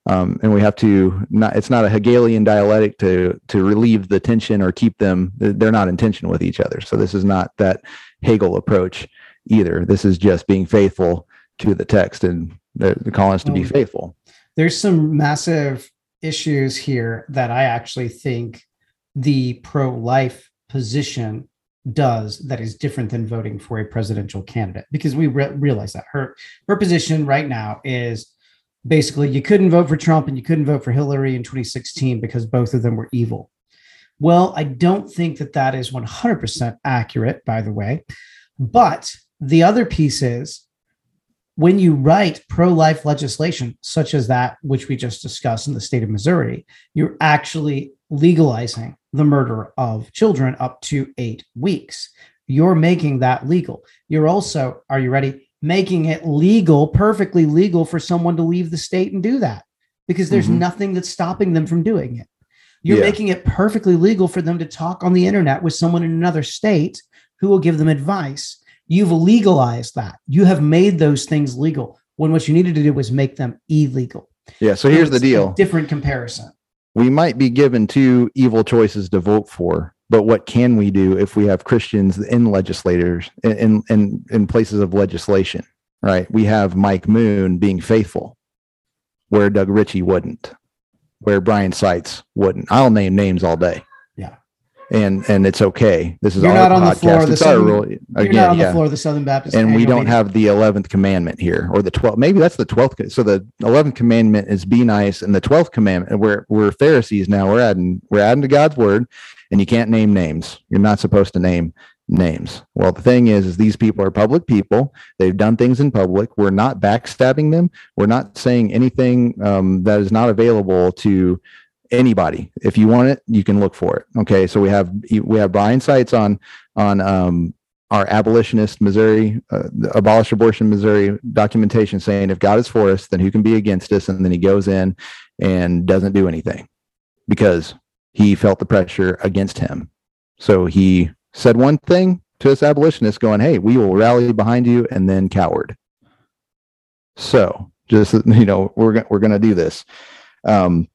Um, and we have to not it's not a hegelian dialectic to to relieve the tension or keep them they're not in tension with each other so this is not that hegel approach either this is just being faithful to the text and they're, they're calling us to be faithful there's some massive issues here that I actually think the pro life position does that is different than voting for a presidential candidate because we re- realize that her her position right now is basically you couldn't vote for Trump and you couldn't vote for Hillary in 2016 because both of them were evil. Well, I don't think that that is 100% accurate, by the way. But the other piece is when you write pro life legislation, such as that which we just discussed in the state of Missouri, you're actually legalizing the murder of children up to eight weeks. You're making that legal. You're also, are you ready? Making it legal, perfectly legal for someone to leave the state and do that because there's Mhm. nothing that's stopping them from doing it. You're Yeah. making it perfectly legal for them to talk on the internet with someone in another state who will give them advice. You've legalized that. You have made those things legal when what you needed to do was make them illegal. Yeah. So here's the it's deal. different comparison. We might be given two evil choices to vote for but what can we do if we have christians in legislators in in in places of legislation right we have mike moon being faithful where doug Richey wouldn't where brian seitz wouldn't i'll name names all day. And and it's okay. This is You're our not on the podcast. floor of the Southern- rule You're not on yeah. the floor of the Southern Baptist. and we don't meeting. have the 11th commandment here or the 12th maybe that's the 12th so the 11th commandment is be nice and the 12th commandment we're we're pharisees now. We're adding we're adding to god's word and you can't name names. You're not supposed to name names. Well the thing is is these people are public people. They've done things in public. We're not backstabbing them. We're not saying anything um, that is not available to anybody if you want it you can look for it okay so we have we have brian Seitz on on um, our abolitionist Missouri, uh, abolish abortion Missouri documentation saying if God is for us, then who can be against us? And then he goes in and doesn't do anything because he felt the pressure against him. So he said one thing to us abolitionists, going, Hey, we will rally behind you, and then coward. So just, you know, we're, we're going to do this. Um,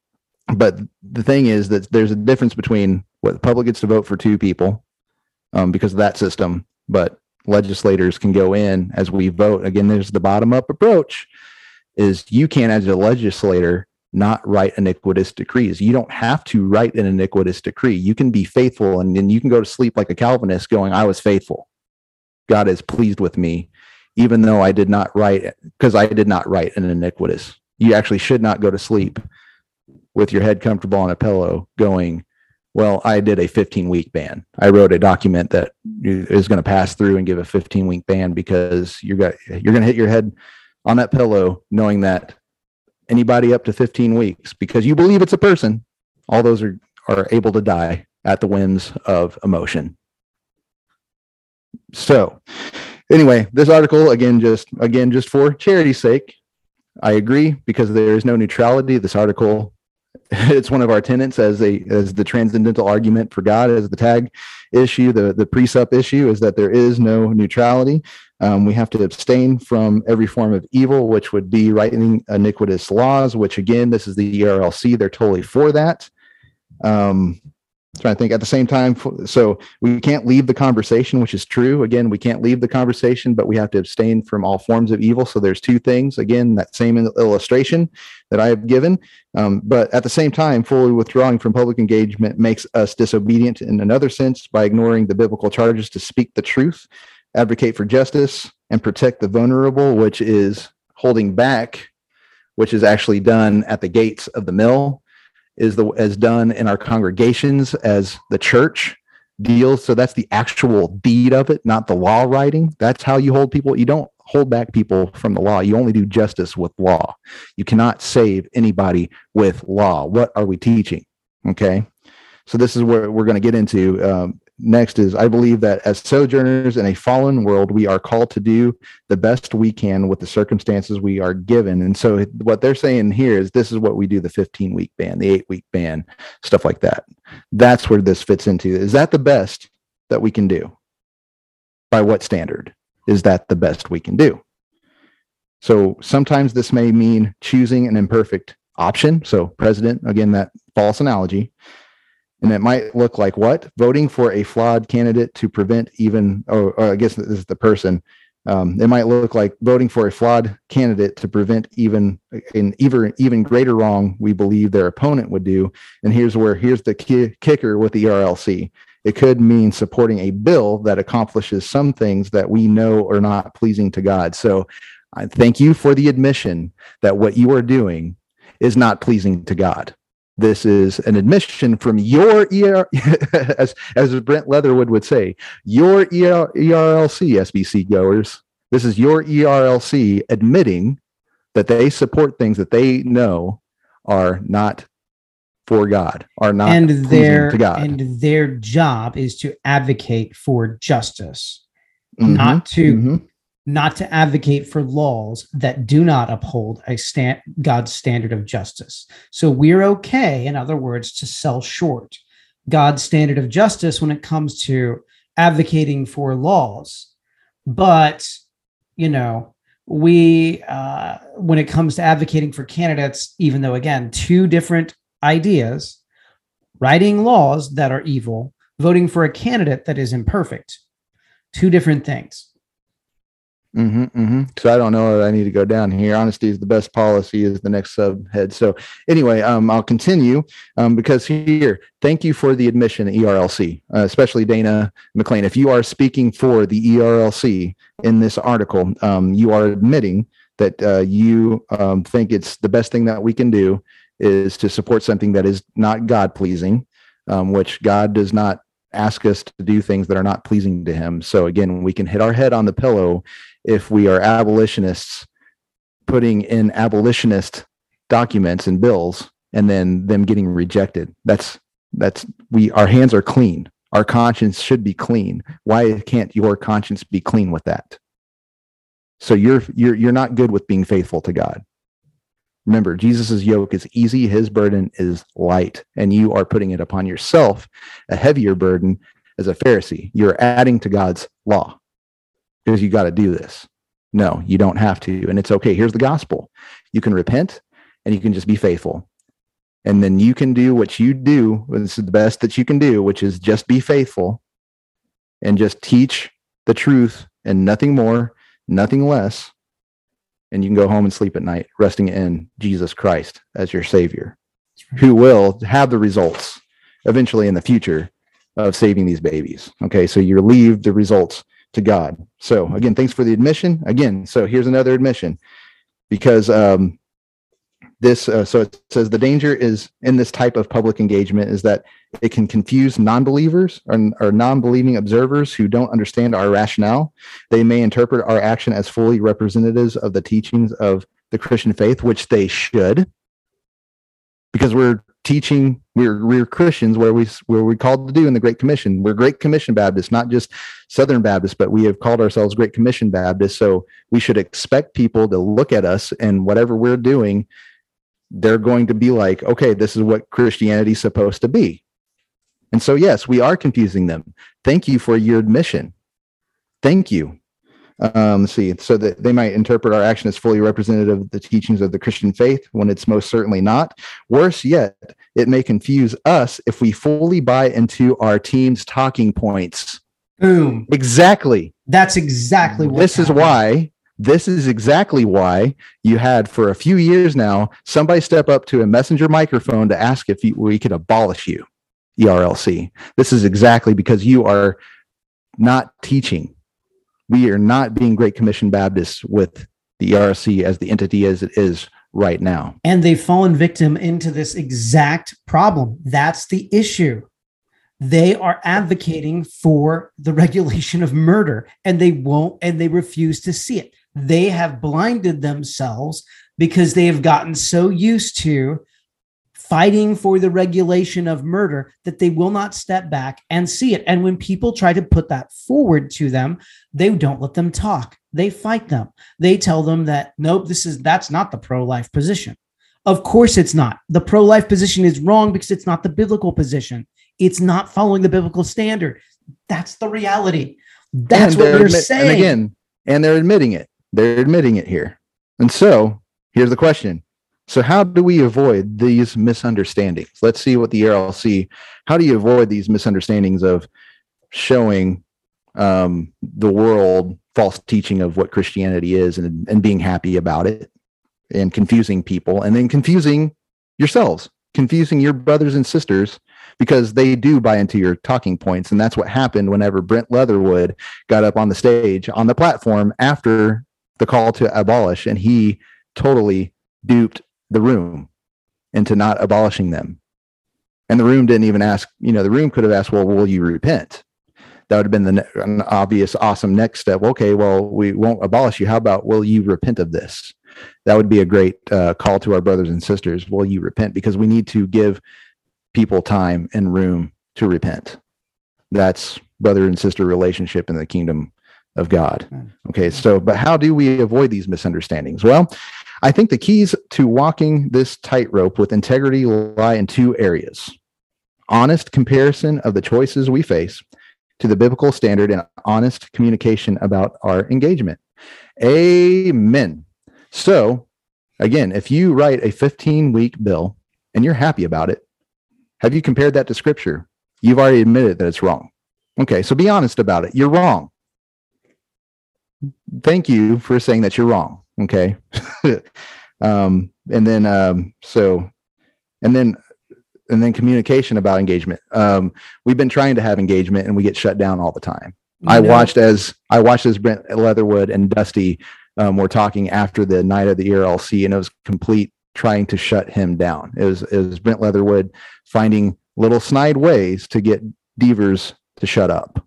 but the thing is that there's a difference between what the public gets to vote for two people um, because of that system. But legislators can go in as we vote. Again, there's the bottom up approach is you can as a legislator not write iniquitous decrees. You don't have to write an iniquitous decree. You can be faithful and then you can go to sleep like a Calvinist going, I was faithful. God is pleased with me, even though I did not write because I did not write an iniquitous. You actually should not go to sleep with your head comfortable on a pillow going, well, I did a 15 week ban. I wrote a document that is going to pass through and give a 15 week ban because you're got you're going to hit your head on that pillow knowing that anybody up to 15 weeks because you believe it's a person, all those are are able to die at the whims of emotion. So, anyway, this article again just again just for charity's sake, I agree because there is no neutrality. This article [LAUGHS] it's one of our tenants as a as the transcendental argument for God as the tag issue. The the precept issue is that there is no neutrality. Um, we have to abstain from every form of evil, which would be writing iniquitous laws. Which again, this is the ERLC. They're totally for that. Um, trying to think at the same time so we can't leave the conversation which is true. Again we can't leave the conversation but we have to abstain from all forms of evil. So there's two things again that same illustration that i have given. Um, but at the same time fully withdrawing from public engagement makes us disobedient in another sense by ignoring the biblical charges to speak the truth advocate for justice and protect the vulnerable which is holding back which is actually done at the gates of the mill is the as done in our congregations as the church deals. So that's the actual deed of it not the law writing. That's how you hold people. You don't hold back people from the law. You only do justice with law. You cannot save anybody with law. What are we teaching? Okay. So this is where we're going to get into um, next is i believe that as sojourners in a fallen world we are called to do the best we can with the circumstances we are given. And so what they're saying here is this is what we do the 15 week ban the 8 week ban stuff like that. That's where this fits into. Is that the best that we can do? By what standard is that the best we can do? So sometimes this may mean choosing an imperfect option. So president again that false analogy and it might look like what voting for a flawed candidate to prevent even or, or i guess this is the person um, it might look like voting for a flawed candidate to prevent even an even even greater wrong we believe their opponent would do and here's where here's the ki- kicker with the RLC. it could mean supporting a bill that accomplishes some things that we know are not pleasing to god so I thank you for the admission that what you are doing is not pleasing to God. This is an admission from your ER, [LAUGHS] as, as Brent Leatherwood would say, your ER, ERLC SBC goers. This is your ERLC admitting that they support things that they know are not for God, are not and their to God. and their job is to advocate for justice, Mhm, not to mhm. Not to advocate for laws that do not uphold a stand God's standard of justice. So we're okay, in other words, to sell short God's standard of justice when it comes to advocating for laws. But you know, we uh, when it comes to advocating for candidates, even though again, two different ideas, writing laws that are evil, voting for a candidate that is imperfect, two different things. Hmm hmm So I don't know that I need to go down here. Honesty is the best policy is the next subhead. So anyway, um, I'll continue um, because here, thank you for the admission, ERLC, uh, especially Dana McLean. If you are speaking for the ERLC in this article, um, you are admitting that uh, you um, think it's the best thing that we can do is to support something that is not God pleasing, um, which God does not ask us to do things that are not pleasing to Him. So again, we can hit our head on the pillow if we are abolitionists putting in abolitionist documents and bills and then them getting rejected. That's that's we our hands are clean. Our conscience should be clean. Why can't your conscience be clean with that? So you're you're you're not good with being faithful to god remember jesus' yoke is easy his burden is light and you are putting it upon yourself a heavier burden as a pharisee you're adding to god's law because you got to do this. No, you don't have to. And it's okay. Here's the gospel you can repent and you can just be faithful. And then you can do what you do. This is the best that you can do, which is just be faithful and just teach the truth and nothing more, nothing less. And you can go home and sleep at night, resting in Jesus Christ as your Savior, who will have the results eventually in the future of saving these babies. Okay, so you leave the results to God. So again, thanks for the admission. Again, so here's another admission because um, this. Uh, so it says the danger is in this type of public engagement is that it can confuse non-believers or, or non-believing observers who don't understand our rationale. They may interpret our action as fully representatives of the teachings of the Christian faith, which they should, because we're teaching we're we're Christians where we where we called to do in the Great Commission. We're Great Commission Baptists, not just Southern Baptists, but we have called ourselves Great Commission Baptists. So we should expect people to look at us and whatever we're doing, they're going to be like, okay, this is what Christianity is supposed to be. And so yes, we are confusing them. Thank you for your admission. Thank you. Um, let's see, so that they might interpret our action as fully representative of the teachings of the Christian faith when it's most certainly not. Worse yet, it may confuse us if we fully buy into our team's talking points. Boom. Exactly. That's exactly what This is why. This is exactly why you had for a few years now somebody step up to a messenger microphone to ask if you, we could abolish you, ERLC. This is exactly because you are not teaching we are not being Great Commission Baptists with the ERC as the entity as it is right now. And they've fallen victim into this exact problem. That's the issue. They are advocating for the regulation of murder and they won't, and they refuse to see it. They have blinded themselves because they have gotten so used to fighting for the regulation of murder that they will not step back and see it. And when people try to put that forward to them, they don't let them talk. They fight them. They tell them that nope, this is that's not the pro-life position. Of course it's not. The pro-life position is wrong because it's not the biblical position. It's not following the biblical standard. That's the reality. That's what they're admit- saying. And again, and they're admitting it. They're admitting it here. And so here's the question. So how do we avoid these misunderstandings? Let's see what the ERLC, how do you avoid these misunderstandings of showing um, the world false teaching of what Christianity is and, and being happy about it and confusing people and then confusing yourselves, confusing your brothers and sisters because they do buy into your talking points. And that's what happened whenever Brent Leatherwood got up on the stage on the platform after the call to abolish, and he totally duped the room into not abolishing them. And the room didn't even ask, you know, the room could have asked, well, will you repent? That would have been the an obvious, awesome next step. Okay, well, we won't abolish you. How about, will you repent of this? That would be a great uh, call to our brothers and sisters. Will you repent? Because we need to give people time and room to repent. That's brother and sister relationship in the kingdom of God. Okay, so, but how do we avoid these misunderstandings? Well, I think the keys to walking this tightrope with integrity lie in two areas honest comparison of the choices we face to the biblical standard and honest communication about our engagement. Amen. So, again, if you write a 15 week bill and you're happy about it, have you compared that to scripture? You've already admitted that it's wrong. Okay, so be honest about it. You're wrong. Thank you for saying that you're wrong. Okay. [LAUGHS] um, and then, um, so, and then, and then communication about engagement. Um, we've been trying to have engagement and we get shut down all the time. I watched as I watched as Brent Leatherwood and Dusty um, were talking after the night of the ERLC, and it was complete trying to shut him down. It was it was Brent Leatherwood finding little snide ways to get Deevers to shut up,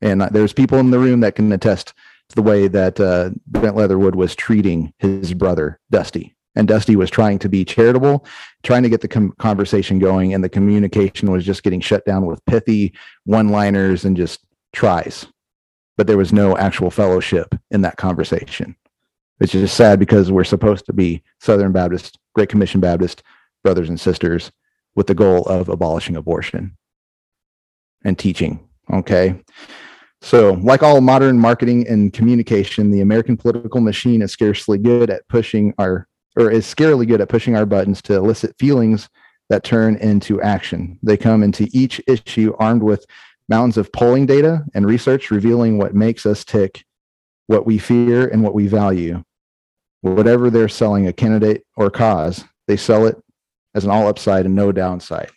and uh, there's people in the room that can attest the way that uh, Brent Leatherwood was treating his brother Dusty, and Dusty was trying to be charitable, trying to get the com- conversation going, and the communication was just getting shut down with pithy one-liners and just tries but there was no actual fellowship in that conversation. It's just sad because we're supposed to be Southern Baptist, Great Commission Baptist brothers and sisters with the goal of abolishing abortion and teaching. Okay. So, like all modern marketing and communication, the American political machine is scarcely good at pushing our, or is scarily good at pushing our buttons to elicit feelings that turn into action. They come into each issue armed with mountains of polling data and research revealing what makes us tick, what we fear, and what we value. Whatever they're selling a candidate or cause, they sell it as an all upside and no downside.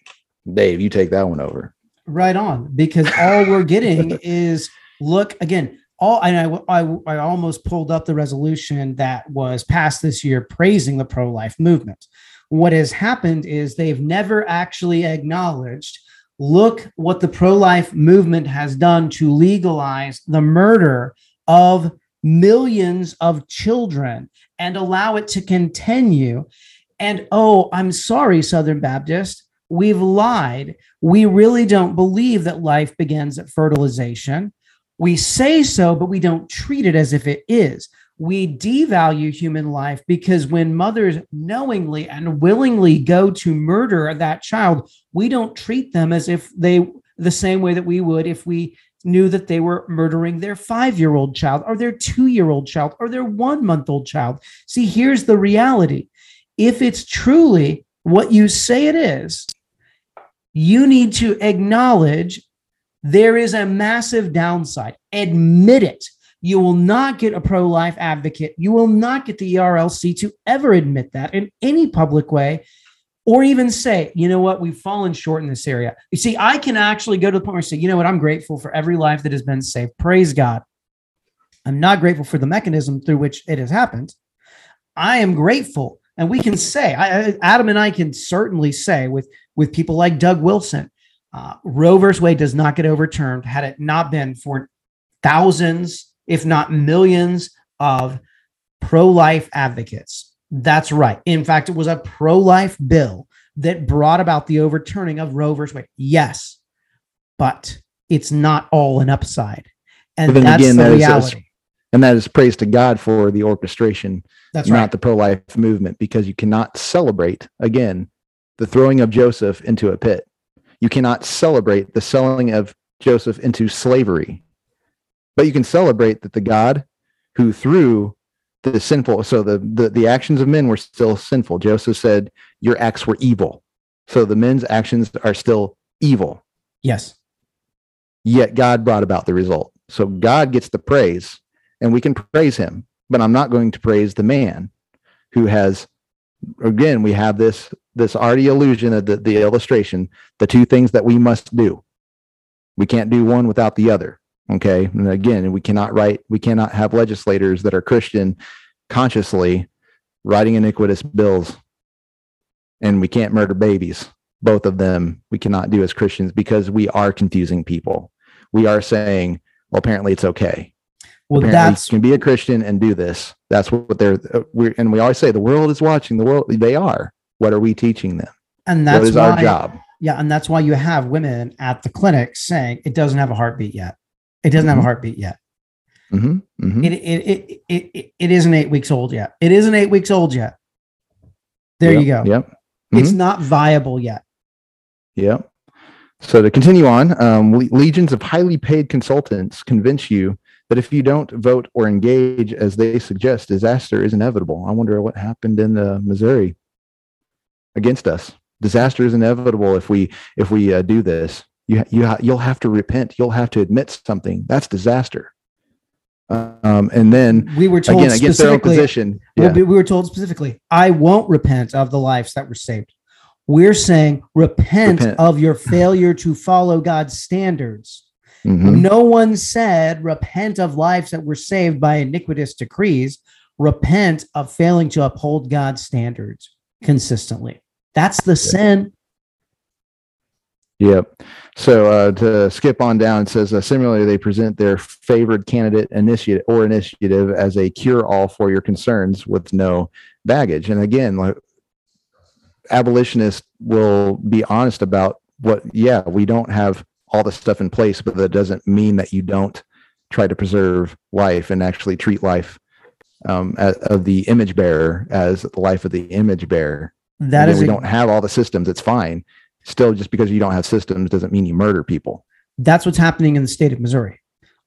Dave, you take that one over. Right on because all we're getting [LAUGHS] is look again all and I, I i almost pulled up the resolution that was passed this year praising the pro-life movement. What has happened is they've never actually acknowledged look what the pro-life movement has done to legalize the murder of millions of children and allow it to continue. And oh i'm sorry southern baptist we've lied we really don't believe that life begins at fertilization. We say so, but we don't treat it as if it is. We devalue human life because when mothers knowingly and willingly go to murder that child, we don't treat them as if they the same way that we would if we knew that they were murdering their five year old child or their two year old child or their one month old child. See, here's the reality if it's truly what you say it is, you need to acknowledge there is a massive downside. Admit it. You will not get a pro life advocate. You will not get the ERLC to ever admit that in any public way or even say, you know what, we've fallen short in this area. You see, I can actually go to the point where I say, you know what, I'm grateful for every life that has been saved. Praise God. I'm not grateful for the mechanism through which it has happened. I am grateful. And we can say, I, Adam and I can certainly say with, with people like Doug Wilson, uh, Roe versus Wade does not get overturned had it not been for thousands, if not millions, of pro life advocates. That's right. In fact, it was a pro life bill that brought about the overturning of Roe versus Wade. Yes, but it's not all an upside. And that's again, the that reality. And that is praise to God for the orchestration, That's not right. the pro life movement, because you cannot celebrate, again, the throwing of Joseph into a pit. You cannot celebrate the selling of Joseph into slavery. But you can celebrate that the God who threw the sinful, so the, the, the actions of men were still sinful. Joseph said, Your acts were evil. So the men's actions are still evil. Yes. yet God brought about the result. So God gets the praise and we can praise him, but I'm not going to praise the man who has again we have this this already illusion of the, the illustration, the two things that we must do. We can't do one without the other. Okay. And again, we cannot write, we cannot have legislators that are Christian consciously writing iniquitous bills. And we can't murder babies. Both of them we cannot do as Christians because we are confusing people. We are saying, well, apparently it's okay. Well, apparently that's you can be a Christian and do this. That's what they're, uh, we're, and we always say the world is watching the world. They are. What are we teaching them? and that's is why, our job? Yeah, and that's why you have women at the clinic saying it doesn't have a heartbeat yet. It doesn't have a Mhm. heartbeat yet. hmm hmm It, it, it, it, it, it isn't eight weeks old yet. It isn't eight weeks old yet. There you go. Yep. It's not viable yet. Yep. So to continue on, um, legions of highly paid consultants convince you that if you don't vote or engage as they suggest, disaster is inevitable. I wonder what happened in uh, Missouri against us. Disaster is inevitable if we if we uh, do this. You you ha- you'll have to repent. You'll have to admit something. That's disaster. Um, and then We were told again against their own specifically. position. Yeah. we we were told specifically, I won't repent of the lives that were saved. We're saying repent, Repent. of your failure to follow God's standards. Mhm. No one said repent of lives that were saved by iniquitous decrees. Repent of failing to uphold God's standards consistently. That's the sin. Yep. So uh, to skip on down, it says uh, similarly they present their favored candidate initiative or initiative as a cure-all for your concerns with no baggage. And again, like abolitionists will be honest about what. Yeah, we don't have all the stuff in place, but that doesn't mean that you don't try to preserve life and actually treat life um, as, of the image bearer as the life of the image bearer. That is, we a- don't have all the systems. It's fine. Still, just because you don't have systems doesn't mean you murder people. that's what's happening in the state of Missouri.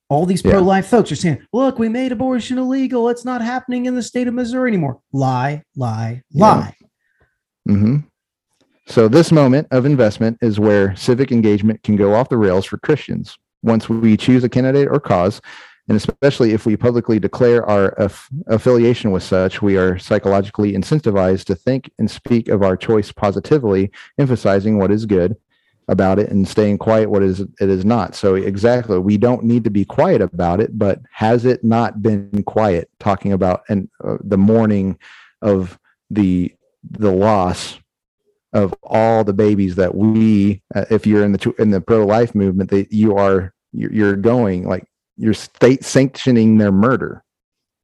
All these pro-life folks are saying, "Look, we made abortion illegal. It's not happening in the state of Missouri anymore." Lie, lie, Yeah. lie. So this moment of investment is where civic engagement can go off the rails for Christians. Once we choose a candidate or cause, and especially if we publicly declare our aff- affiliation with such, we are psychologically incentivized to think and speak of our choice positively, emphasizing what is good about it and staying quiet what is it is not. So exactly, we don't need to be quiet about it, but has it not been quiet talking about and uh, the mourning of the the loss of all the babies that we uh, if you're in the in the pro life movement that you are you're, you're going like you're state sanctioning their murder.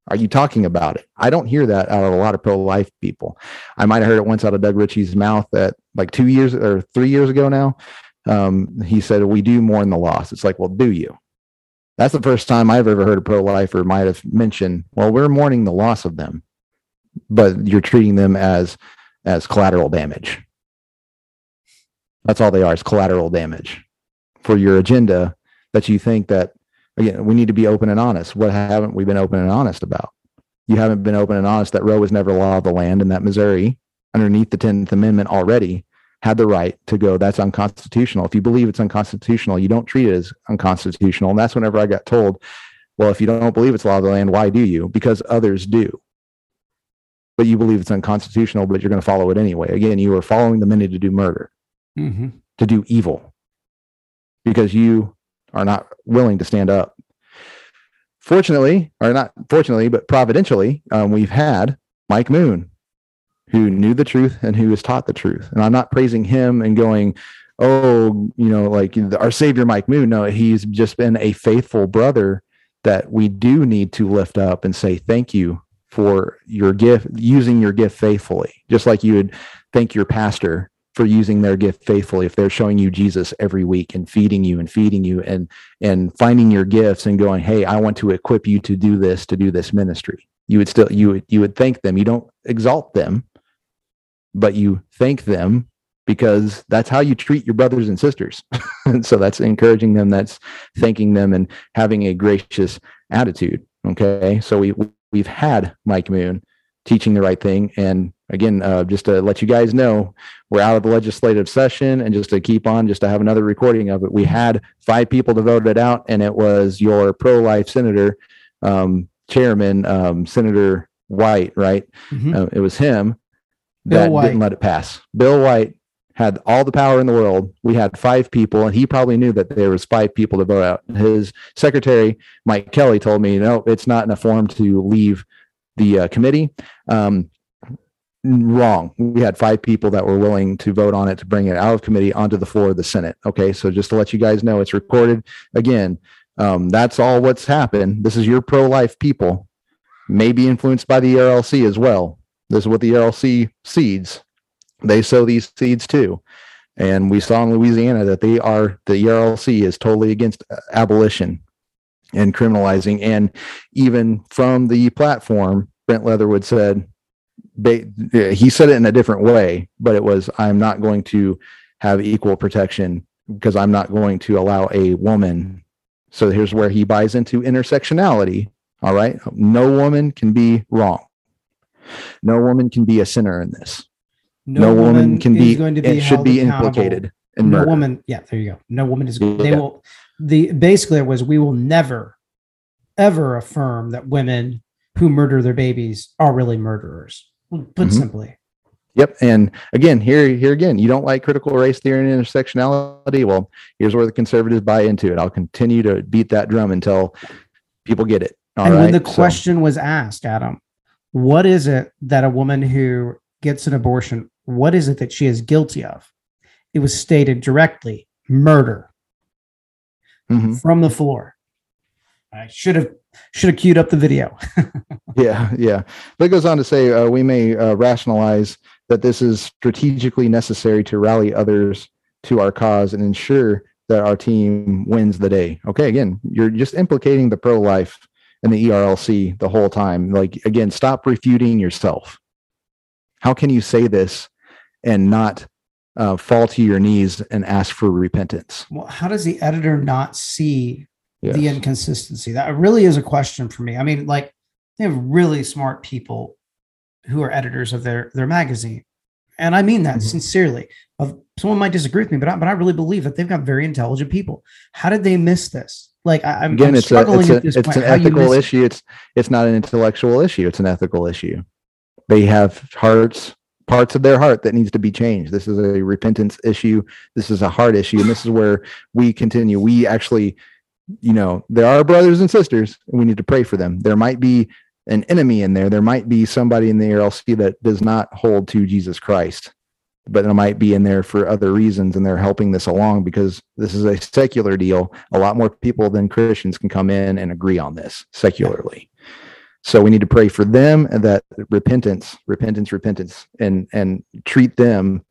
Are you talking about it? I don't hear that out of a lot of pro life people. I might have heard it once out of doug Richey's mouth that like two years or three years ago now um, he said we do mourn the loss. It's like well do you? That's the first time i've ever heard a pro lifer might have mentioned well we're mourning the loss of them but you're treating them as as collateral damage that's all they are is collateral damage for your agenda that you think that again we need to be open and honest. What haven't we been open and honest about? You haven't been open and honest that roe was never law of the land and that missouri underneath the 10th amendment already had the right to go. That's unconstitutional. If you believe it's unconstitutional you don't treat it as unconstitutional. And that's whenever i got told well if you don't believe it's law of the land why do you? Because others do. But you believe it's unconstitutional but you're going to follow it anyway. Again you are following the many to do murder to do evil because you are not willing to stand up. Fortunately, or not fortunately, but providentially, um, we've had Mike Moon, who knew the truth and who has taught the truth. And I'm not praising him and going, oh, you know, like our Savior Mike Moon. No, he's just been a faithful brother that we do need to lift up and say thank you for your gift, using your gift faithfully, just like you would thank your pastor for using their gift faithfully. If they're showing you Jesus every week and feeding you and feeding you and and finding your gifts and going hey I want to equip you to do this to do this ministry. You would still you would you would thank them. You don't exalt them but you thank them because that's how you treat your brothers and sisters. [LAUGHS] And so that's encouraging them that's thanking them and having a gracious attitude okay? So we we've had Mike Moon teaching the right thing and again uh, just to let you guys know we're out of the legislative session and just to keep on just to have another recording of it we had five people to vote it out and it was your pro-life senator um, chairman um, senator white right Mhm. uh, it was him that didn't let it pass bill white had all the power in the world. We had five people, and he probably knew that there was five people to vote out. His secretary, Mike Kelly, told me, no, it's not in a form to leave the uh, committee. Um, wrong. We had five people that were willing to vote on it to bring it out of committee onto the floor of the Senate. Okay, so just to let you guys know, it's recorded. Again, um, that's all what's happened. This is your pro-life people, may be influenced by the RLC as well. This is what the RLC seeds. They sow these seeds too. And we saw in Louisiana that they are the RLC is totally against abolition and criminalizing. And even from the platform, Brent Leatherwood said, he said it in a different way, but it was, I'm not going to have equal protection because I'm not going to allow a woman. So here's where he buys into intersectionality. All right. No woman can be wrong. No woman can be a sinner in this. No, woman, can be, going to and should be implicated in no murder. woman yeah there you go no woman is they Yeah. will the basically it was we will never ever affirm that women who murder their babies are really murderers put Mhm. simply Yep. And again, here, here again, you don't like critical race theory and intersectionality. Well, here's where the conservatives buy into it. I'll continue to beat that drum until people get it. All and right. when the So- question was asked adam what is it that a woman who gets an abortion what is it that she is guilty of it was stated directly murder Mhm. from the floor i should have should have queued up the video [LAUGHS] Yeah, yeah. But it goes on to say uh, we may uh, rationalize that this is strategically necessary to rally others to our cause and ensure that our team wins the day. Okay, again, you're just implicating the pro life and the ERLC the whole time. Like, again, stop refuting yourself. How can you say this and not uh, fall to your knees and ask for repentance? well how does the editor not see the inconsistency. That really is a question for me. I mean like they have really smart people who are editors of their their magazine. And i mean that Mhm. sincerely. Of someone might disagree with me but I, but I really believe that they've got very intelligent people. How did they miss this? Like I, i'm, again I'm it's a struggling it's, a, at this it's an ethical it. issue. It's it's not an intellectual issue. It's an ethical issue. They have hearts parts of their heart that needs to be changed. This is a repentance issue. This is a heart issue. And this is where we continue. We actually you know there are brothers and sisters and we need to pray for them. There might be an enemy in there. There might be somebody in the ERLC that does not hold to Jesus Christ but it might be in there for other reasons and they're helping this along because this is a secular deal. A lot more people than christians can come in and agree on this secularly. So we need to pray for them and that repentance repentance repentance and and treat them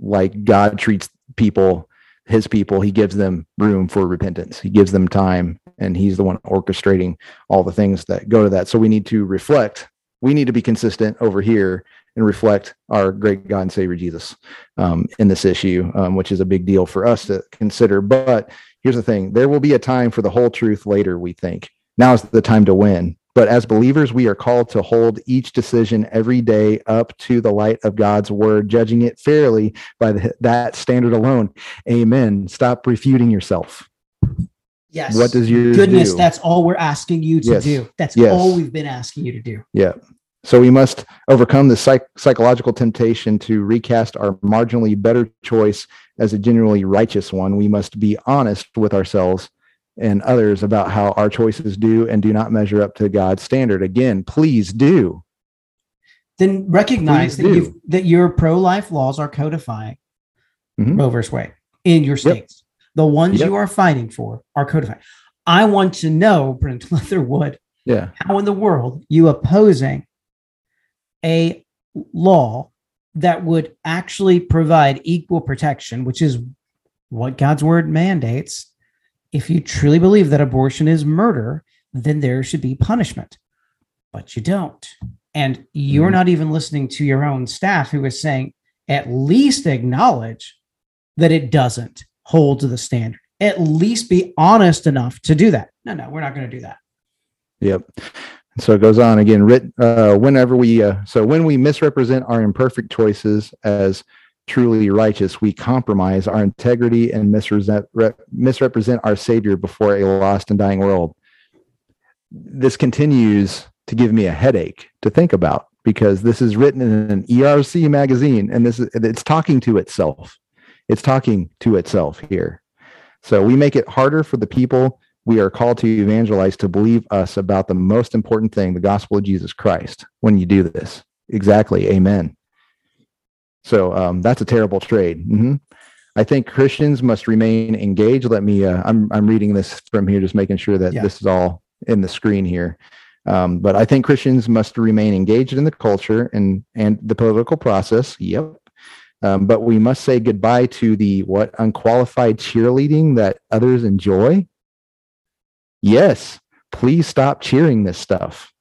like god treats people his people he gives them room for repentance he gives them time and he's the one orchestrating all the things that go to that so we need to reflect we need to be consistent over here and reflect our great God and Savior Jesus um, in this issue, um, which is a big deal for us to consider. But here's the thing there will be a time for the whole truth later, we think. Now is the time to win. But as believers, we are called to hold each decision every day up to the light of God's word, judging it fairly by the, that standard alone. Amen. Stop refuting yourself. yes What does yours goodness do? that's all we're asking you to Yes. do that's Yes. all we've been asking you to do Yeah. So we must overcome the psych- psychological temptation to recast our marginally better choice as a genuinely righteous one. We must be honest with ourselves and others about how our choices do and do not measure up to God's standard. Again, please do. then recognize Please that, that your pro-life laws are codifying Mhm. Roe versus Wade in your states. The ones Yep. you are fighting for are codifying. I want to know, [LAUGHS] Brent Leatherwood, Yeah. how in the world you opposing a law that would actually provide equal protection, which is what God's word mandates. If you truly believe that abortion is murder, then there should be punishment. But you don't. And you're Mhm. not even listening to your own staff who is saying, at least acknowledge that it doesn't hold to the standard. At least be honest enough to do that. No, no, we're not going to do that. Yep. So it goes on again. Writ, uh, whenever we, uh, so when we misrepresent our imperfect choices as truly righteous, we compromise our integrity and misrepresent, our Savior before a lost and dying world. This continues to give me a headache to think about because this is written in an ERLC magazine and this is it's talking to itself. It's talking to itself here. So we make it harder for the people we are called to evangelize to believe us about the most important thing, the gospel of Jesus Christ, when you do this. Exactly. Amen. So um, that's a terrible trade. Mhm. I think Christians must remain engaged. Let me, uh, I'm, I'm reading this from here, just making sure that Yeah. this is all in the screen here. Um, but I think Christians must remain engaged in the culture and, and the political process. Yep. Um, but we must say goodbye to the what unqualified cheerleading that others enjoy. Yes, please stop cheering this stuff.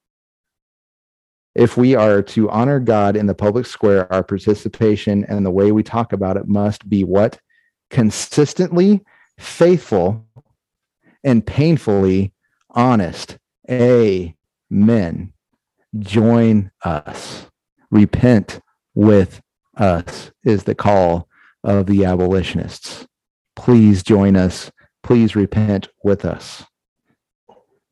If we are to honor God in the public square, our participation and the way we talk about it must be what? Consistently faithful and painfully honest. Amen. Join us. Repent with us is the call of the abolitionists. Please join us. Please repent with us.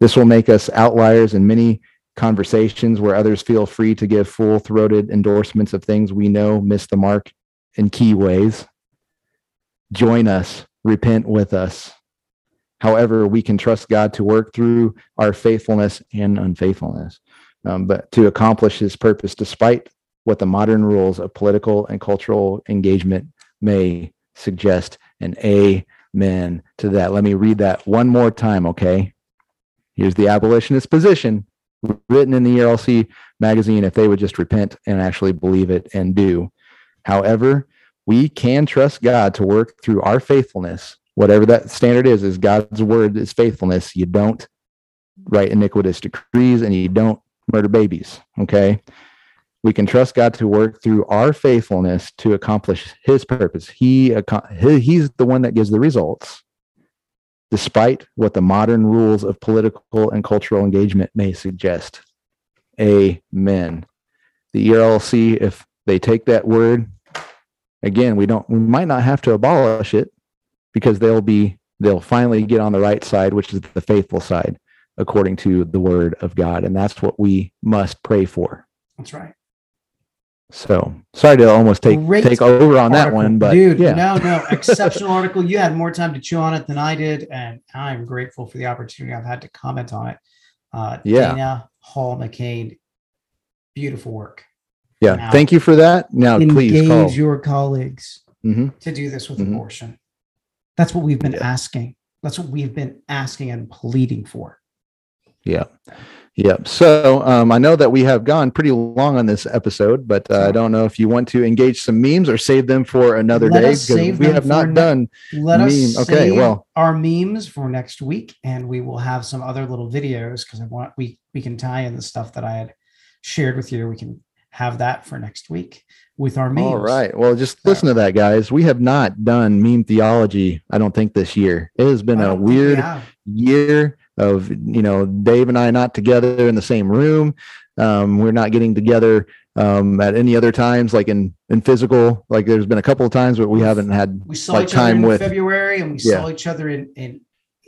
This will make us outliers in many conversations where others feel free to give full throated endorsements of things we know miss the mark in key ways. Join us, repent with us. However, we can trust God to work through our faithfulness and unfaithfulness, um, but to accomplish his purpose despite what the modern rules of political and cultural engagement may suggest. And amen to that. Let me read that one more time, okay? Here's the abolitionist position written in the ERLC magazine if they would just repent and actually believe it and do. However, we can trust God to work through our faithfulness, whatever that standard is, is God's word is faithfulness. You don't write iniquitous decrees and you don't murder babies, okay? We can trust God to work through our faithfulness to accomplish his purpose. He he's the one that gives the results despite what the modern rules of political and cultural engagement may suggest. Amen. The ERLC, if they take that word, again, we don't, we might not have to abolish it because they'll be, they'll finally get on the right side, which is the faithful side, according to the word of God. And that's what we must pray for. That's right. So sorry to almost take, Great take over on that one, but dude, yeah. no, no, [LAUGHS] exceptional article. You had more time to chew on it than I did, and I'm grateful for the opportunity I've had to comment on it. Uh, Yeah. Dana Hall McCain, beautiful work. yeah. Now, Thank you for that. Now, please Engage call. your colleagues Mhm. to do this with Mhm. abortion. That's what we've been Yeah. asking. That's what we've been asking and pleading for. Yeah. Yeah. So um, I know that we have gone pretty long on this episode, but uh, I don't know if you want to engage some memes or save them for another Let day us save we have not ne- done. Let us Meme. Okay, save well- our memes for next week, and we will have some other little videos because I want we we can tie in the stuff that I had shared with you. We can have that for next week with our memes. All right. Well, just So- listen to that, guys. We have not done meme theology. I don't think this year. It has been a we weird year of you know Dave and I not together in the same room. Um, we're not getting together um, at any other times, like in in physical. Like there's been a couple of times, but we haven't had We saw like each other time in with February, and we Yeah. saw each other in in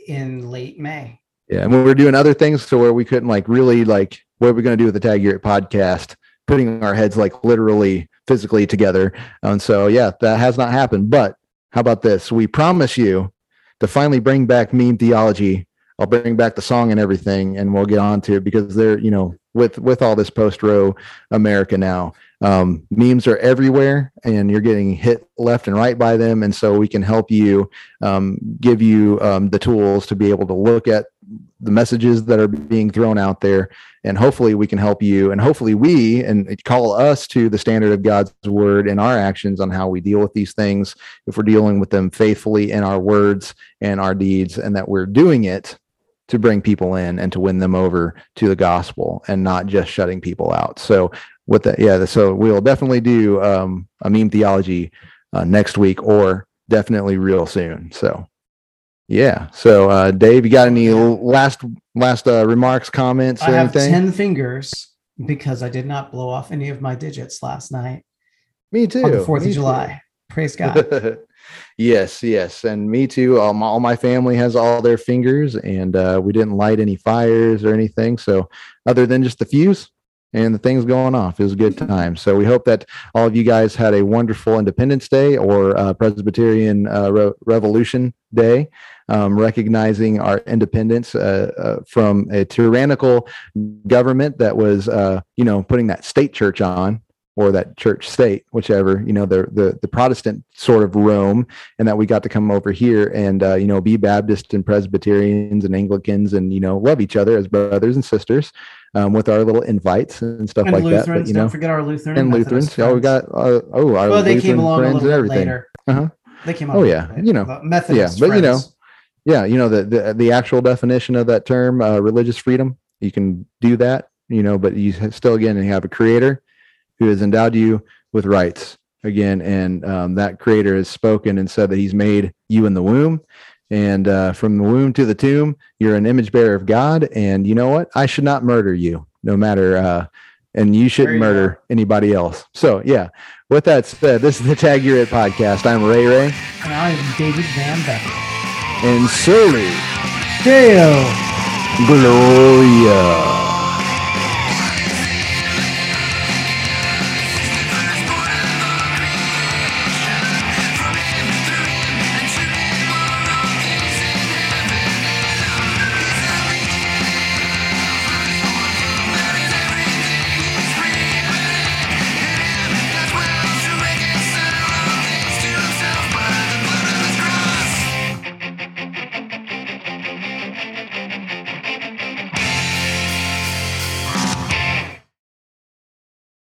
in late May. Yeah, and we were doing other things to where we couldn't like really like what are we going to do with the Tag Your podcast? Putting our heads like literally physically together, and so yeah, that has not happened. But how about this? We promise you to finally bring back meme theology. I'll bring back the song and everything, and we'll get on to it because they're you know with with all this post Roe America now, um, memes are everywhere, and you're getting hit left and right by them, and so we can help you um, give you um, the tools to be able to look at the messages that are being thrown out there. And hopefully we can help you and hopefully we and call us to the standard of god's word and our actions on how we deal with these things if we're dealing with them faithfully in our words and our deeds and that we're doing it to bring people in and to win them over to the gospel and not just shutting people out so with that yeah so we'll definitely do um, a meme theology uh, next week or definitely real soon so yeah. So, uh, Dave, you got any last last uh, remarks, comments, or I have anything? ten fingers because I did not blow off any of my digits last night Me too. on the Fourth of too. July. Praise [LAUGHS] God. Yes, yes, and me too. All my, all my family has all their fingers, and uh, we didn't light any fires or anything. So, other than just the fuse, and the thing's going off. It was a good time. So we hope that all of you guys had a wonderful Independence Day or uh, Presbyterian uh, Re- Revolution Day, um, recognizing our independence uh, uh, from a tyrannical government that was, uh, you know, putting that state church on or that church state, whichever, you know, the, the, the Protestant sort of Rome, and that we got to come over here and, uh, you know, be Baptist and Presbyterians and Anglicans and, you know, love each other as brothers and sisters um, with our little invites and stuff And like Lutherans, that. But, you don't know, forget our Lutheran and Methodist Lutherans. Oh, we got, uh, oh, our well, they Lutheran came along a friends little and bit everything. later. Uh-huh. They came Oh, yeah, you know. Methodist but, you know. Yeah, you know the the, the actual definition of that term, uh, religious freedom. You can do that, you know, but you still again you have a creator who has endowed you with rights again, and um, that creator has spoken and said that he's made you in the womb, and uh, from the womb to the tomb, you're an image bearer of God, and you know what? I should not murder you, no matter. Uh, and you shouldn't you murder anybody else. So, yeah. With that said, this is the Tag Your It podcast. I'm Ray Ray, And I am David Van Becker. and Soli Deo. Gloria.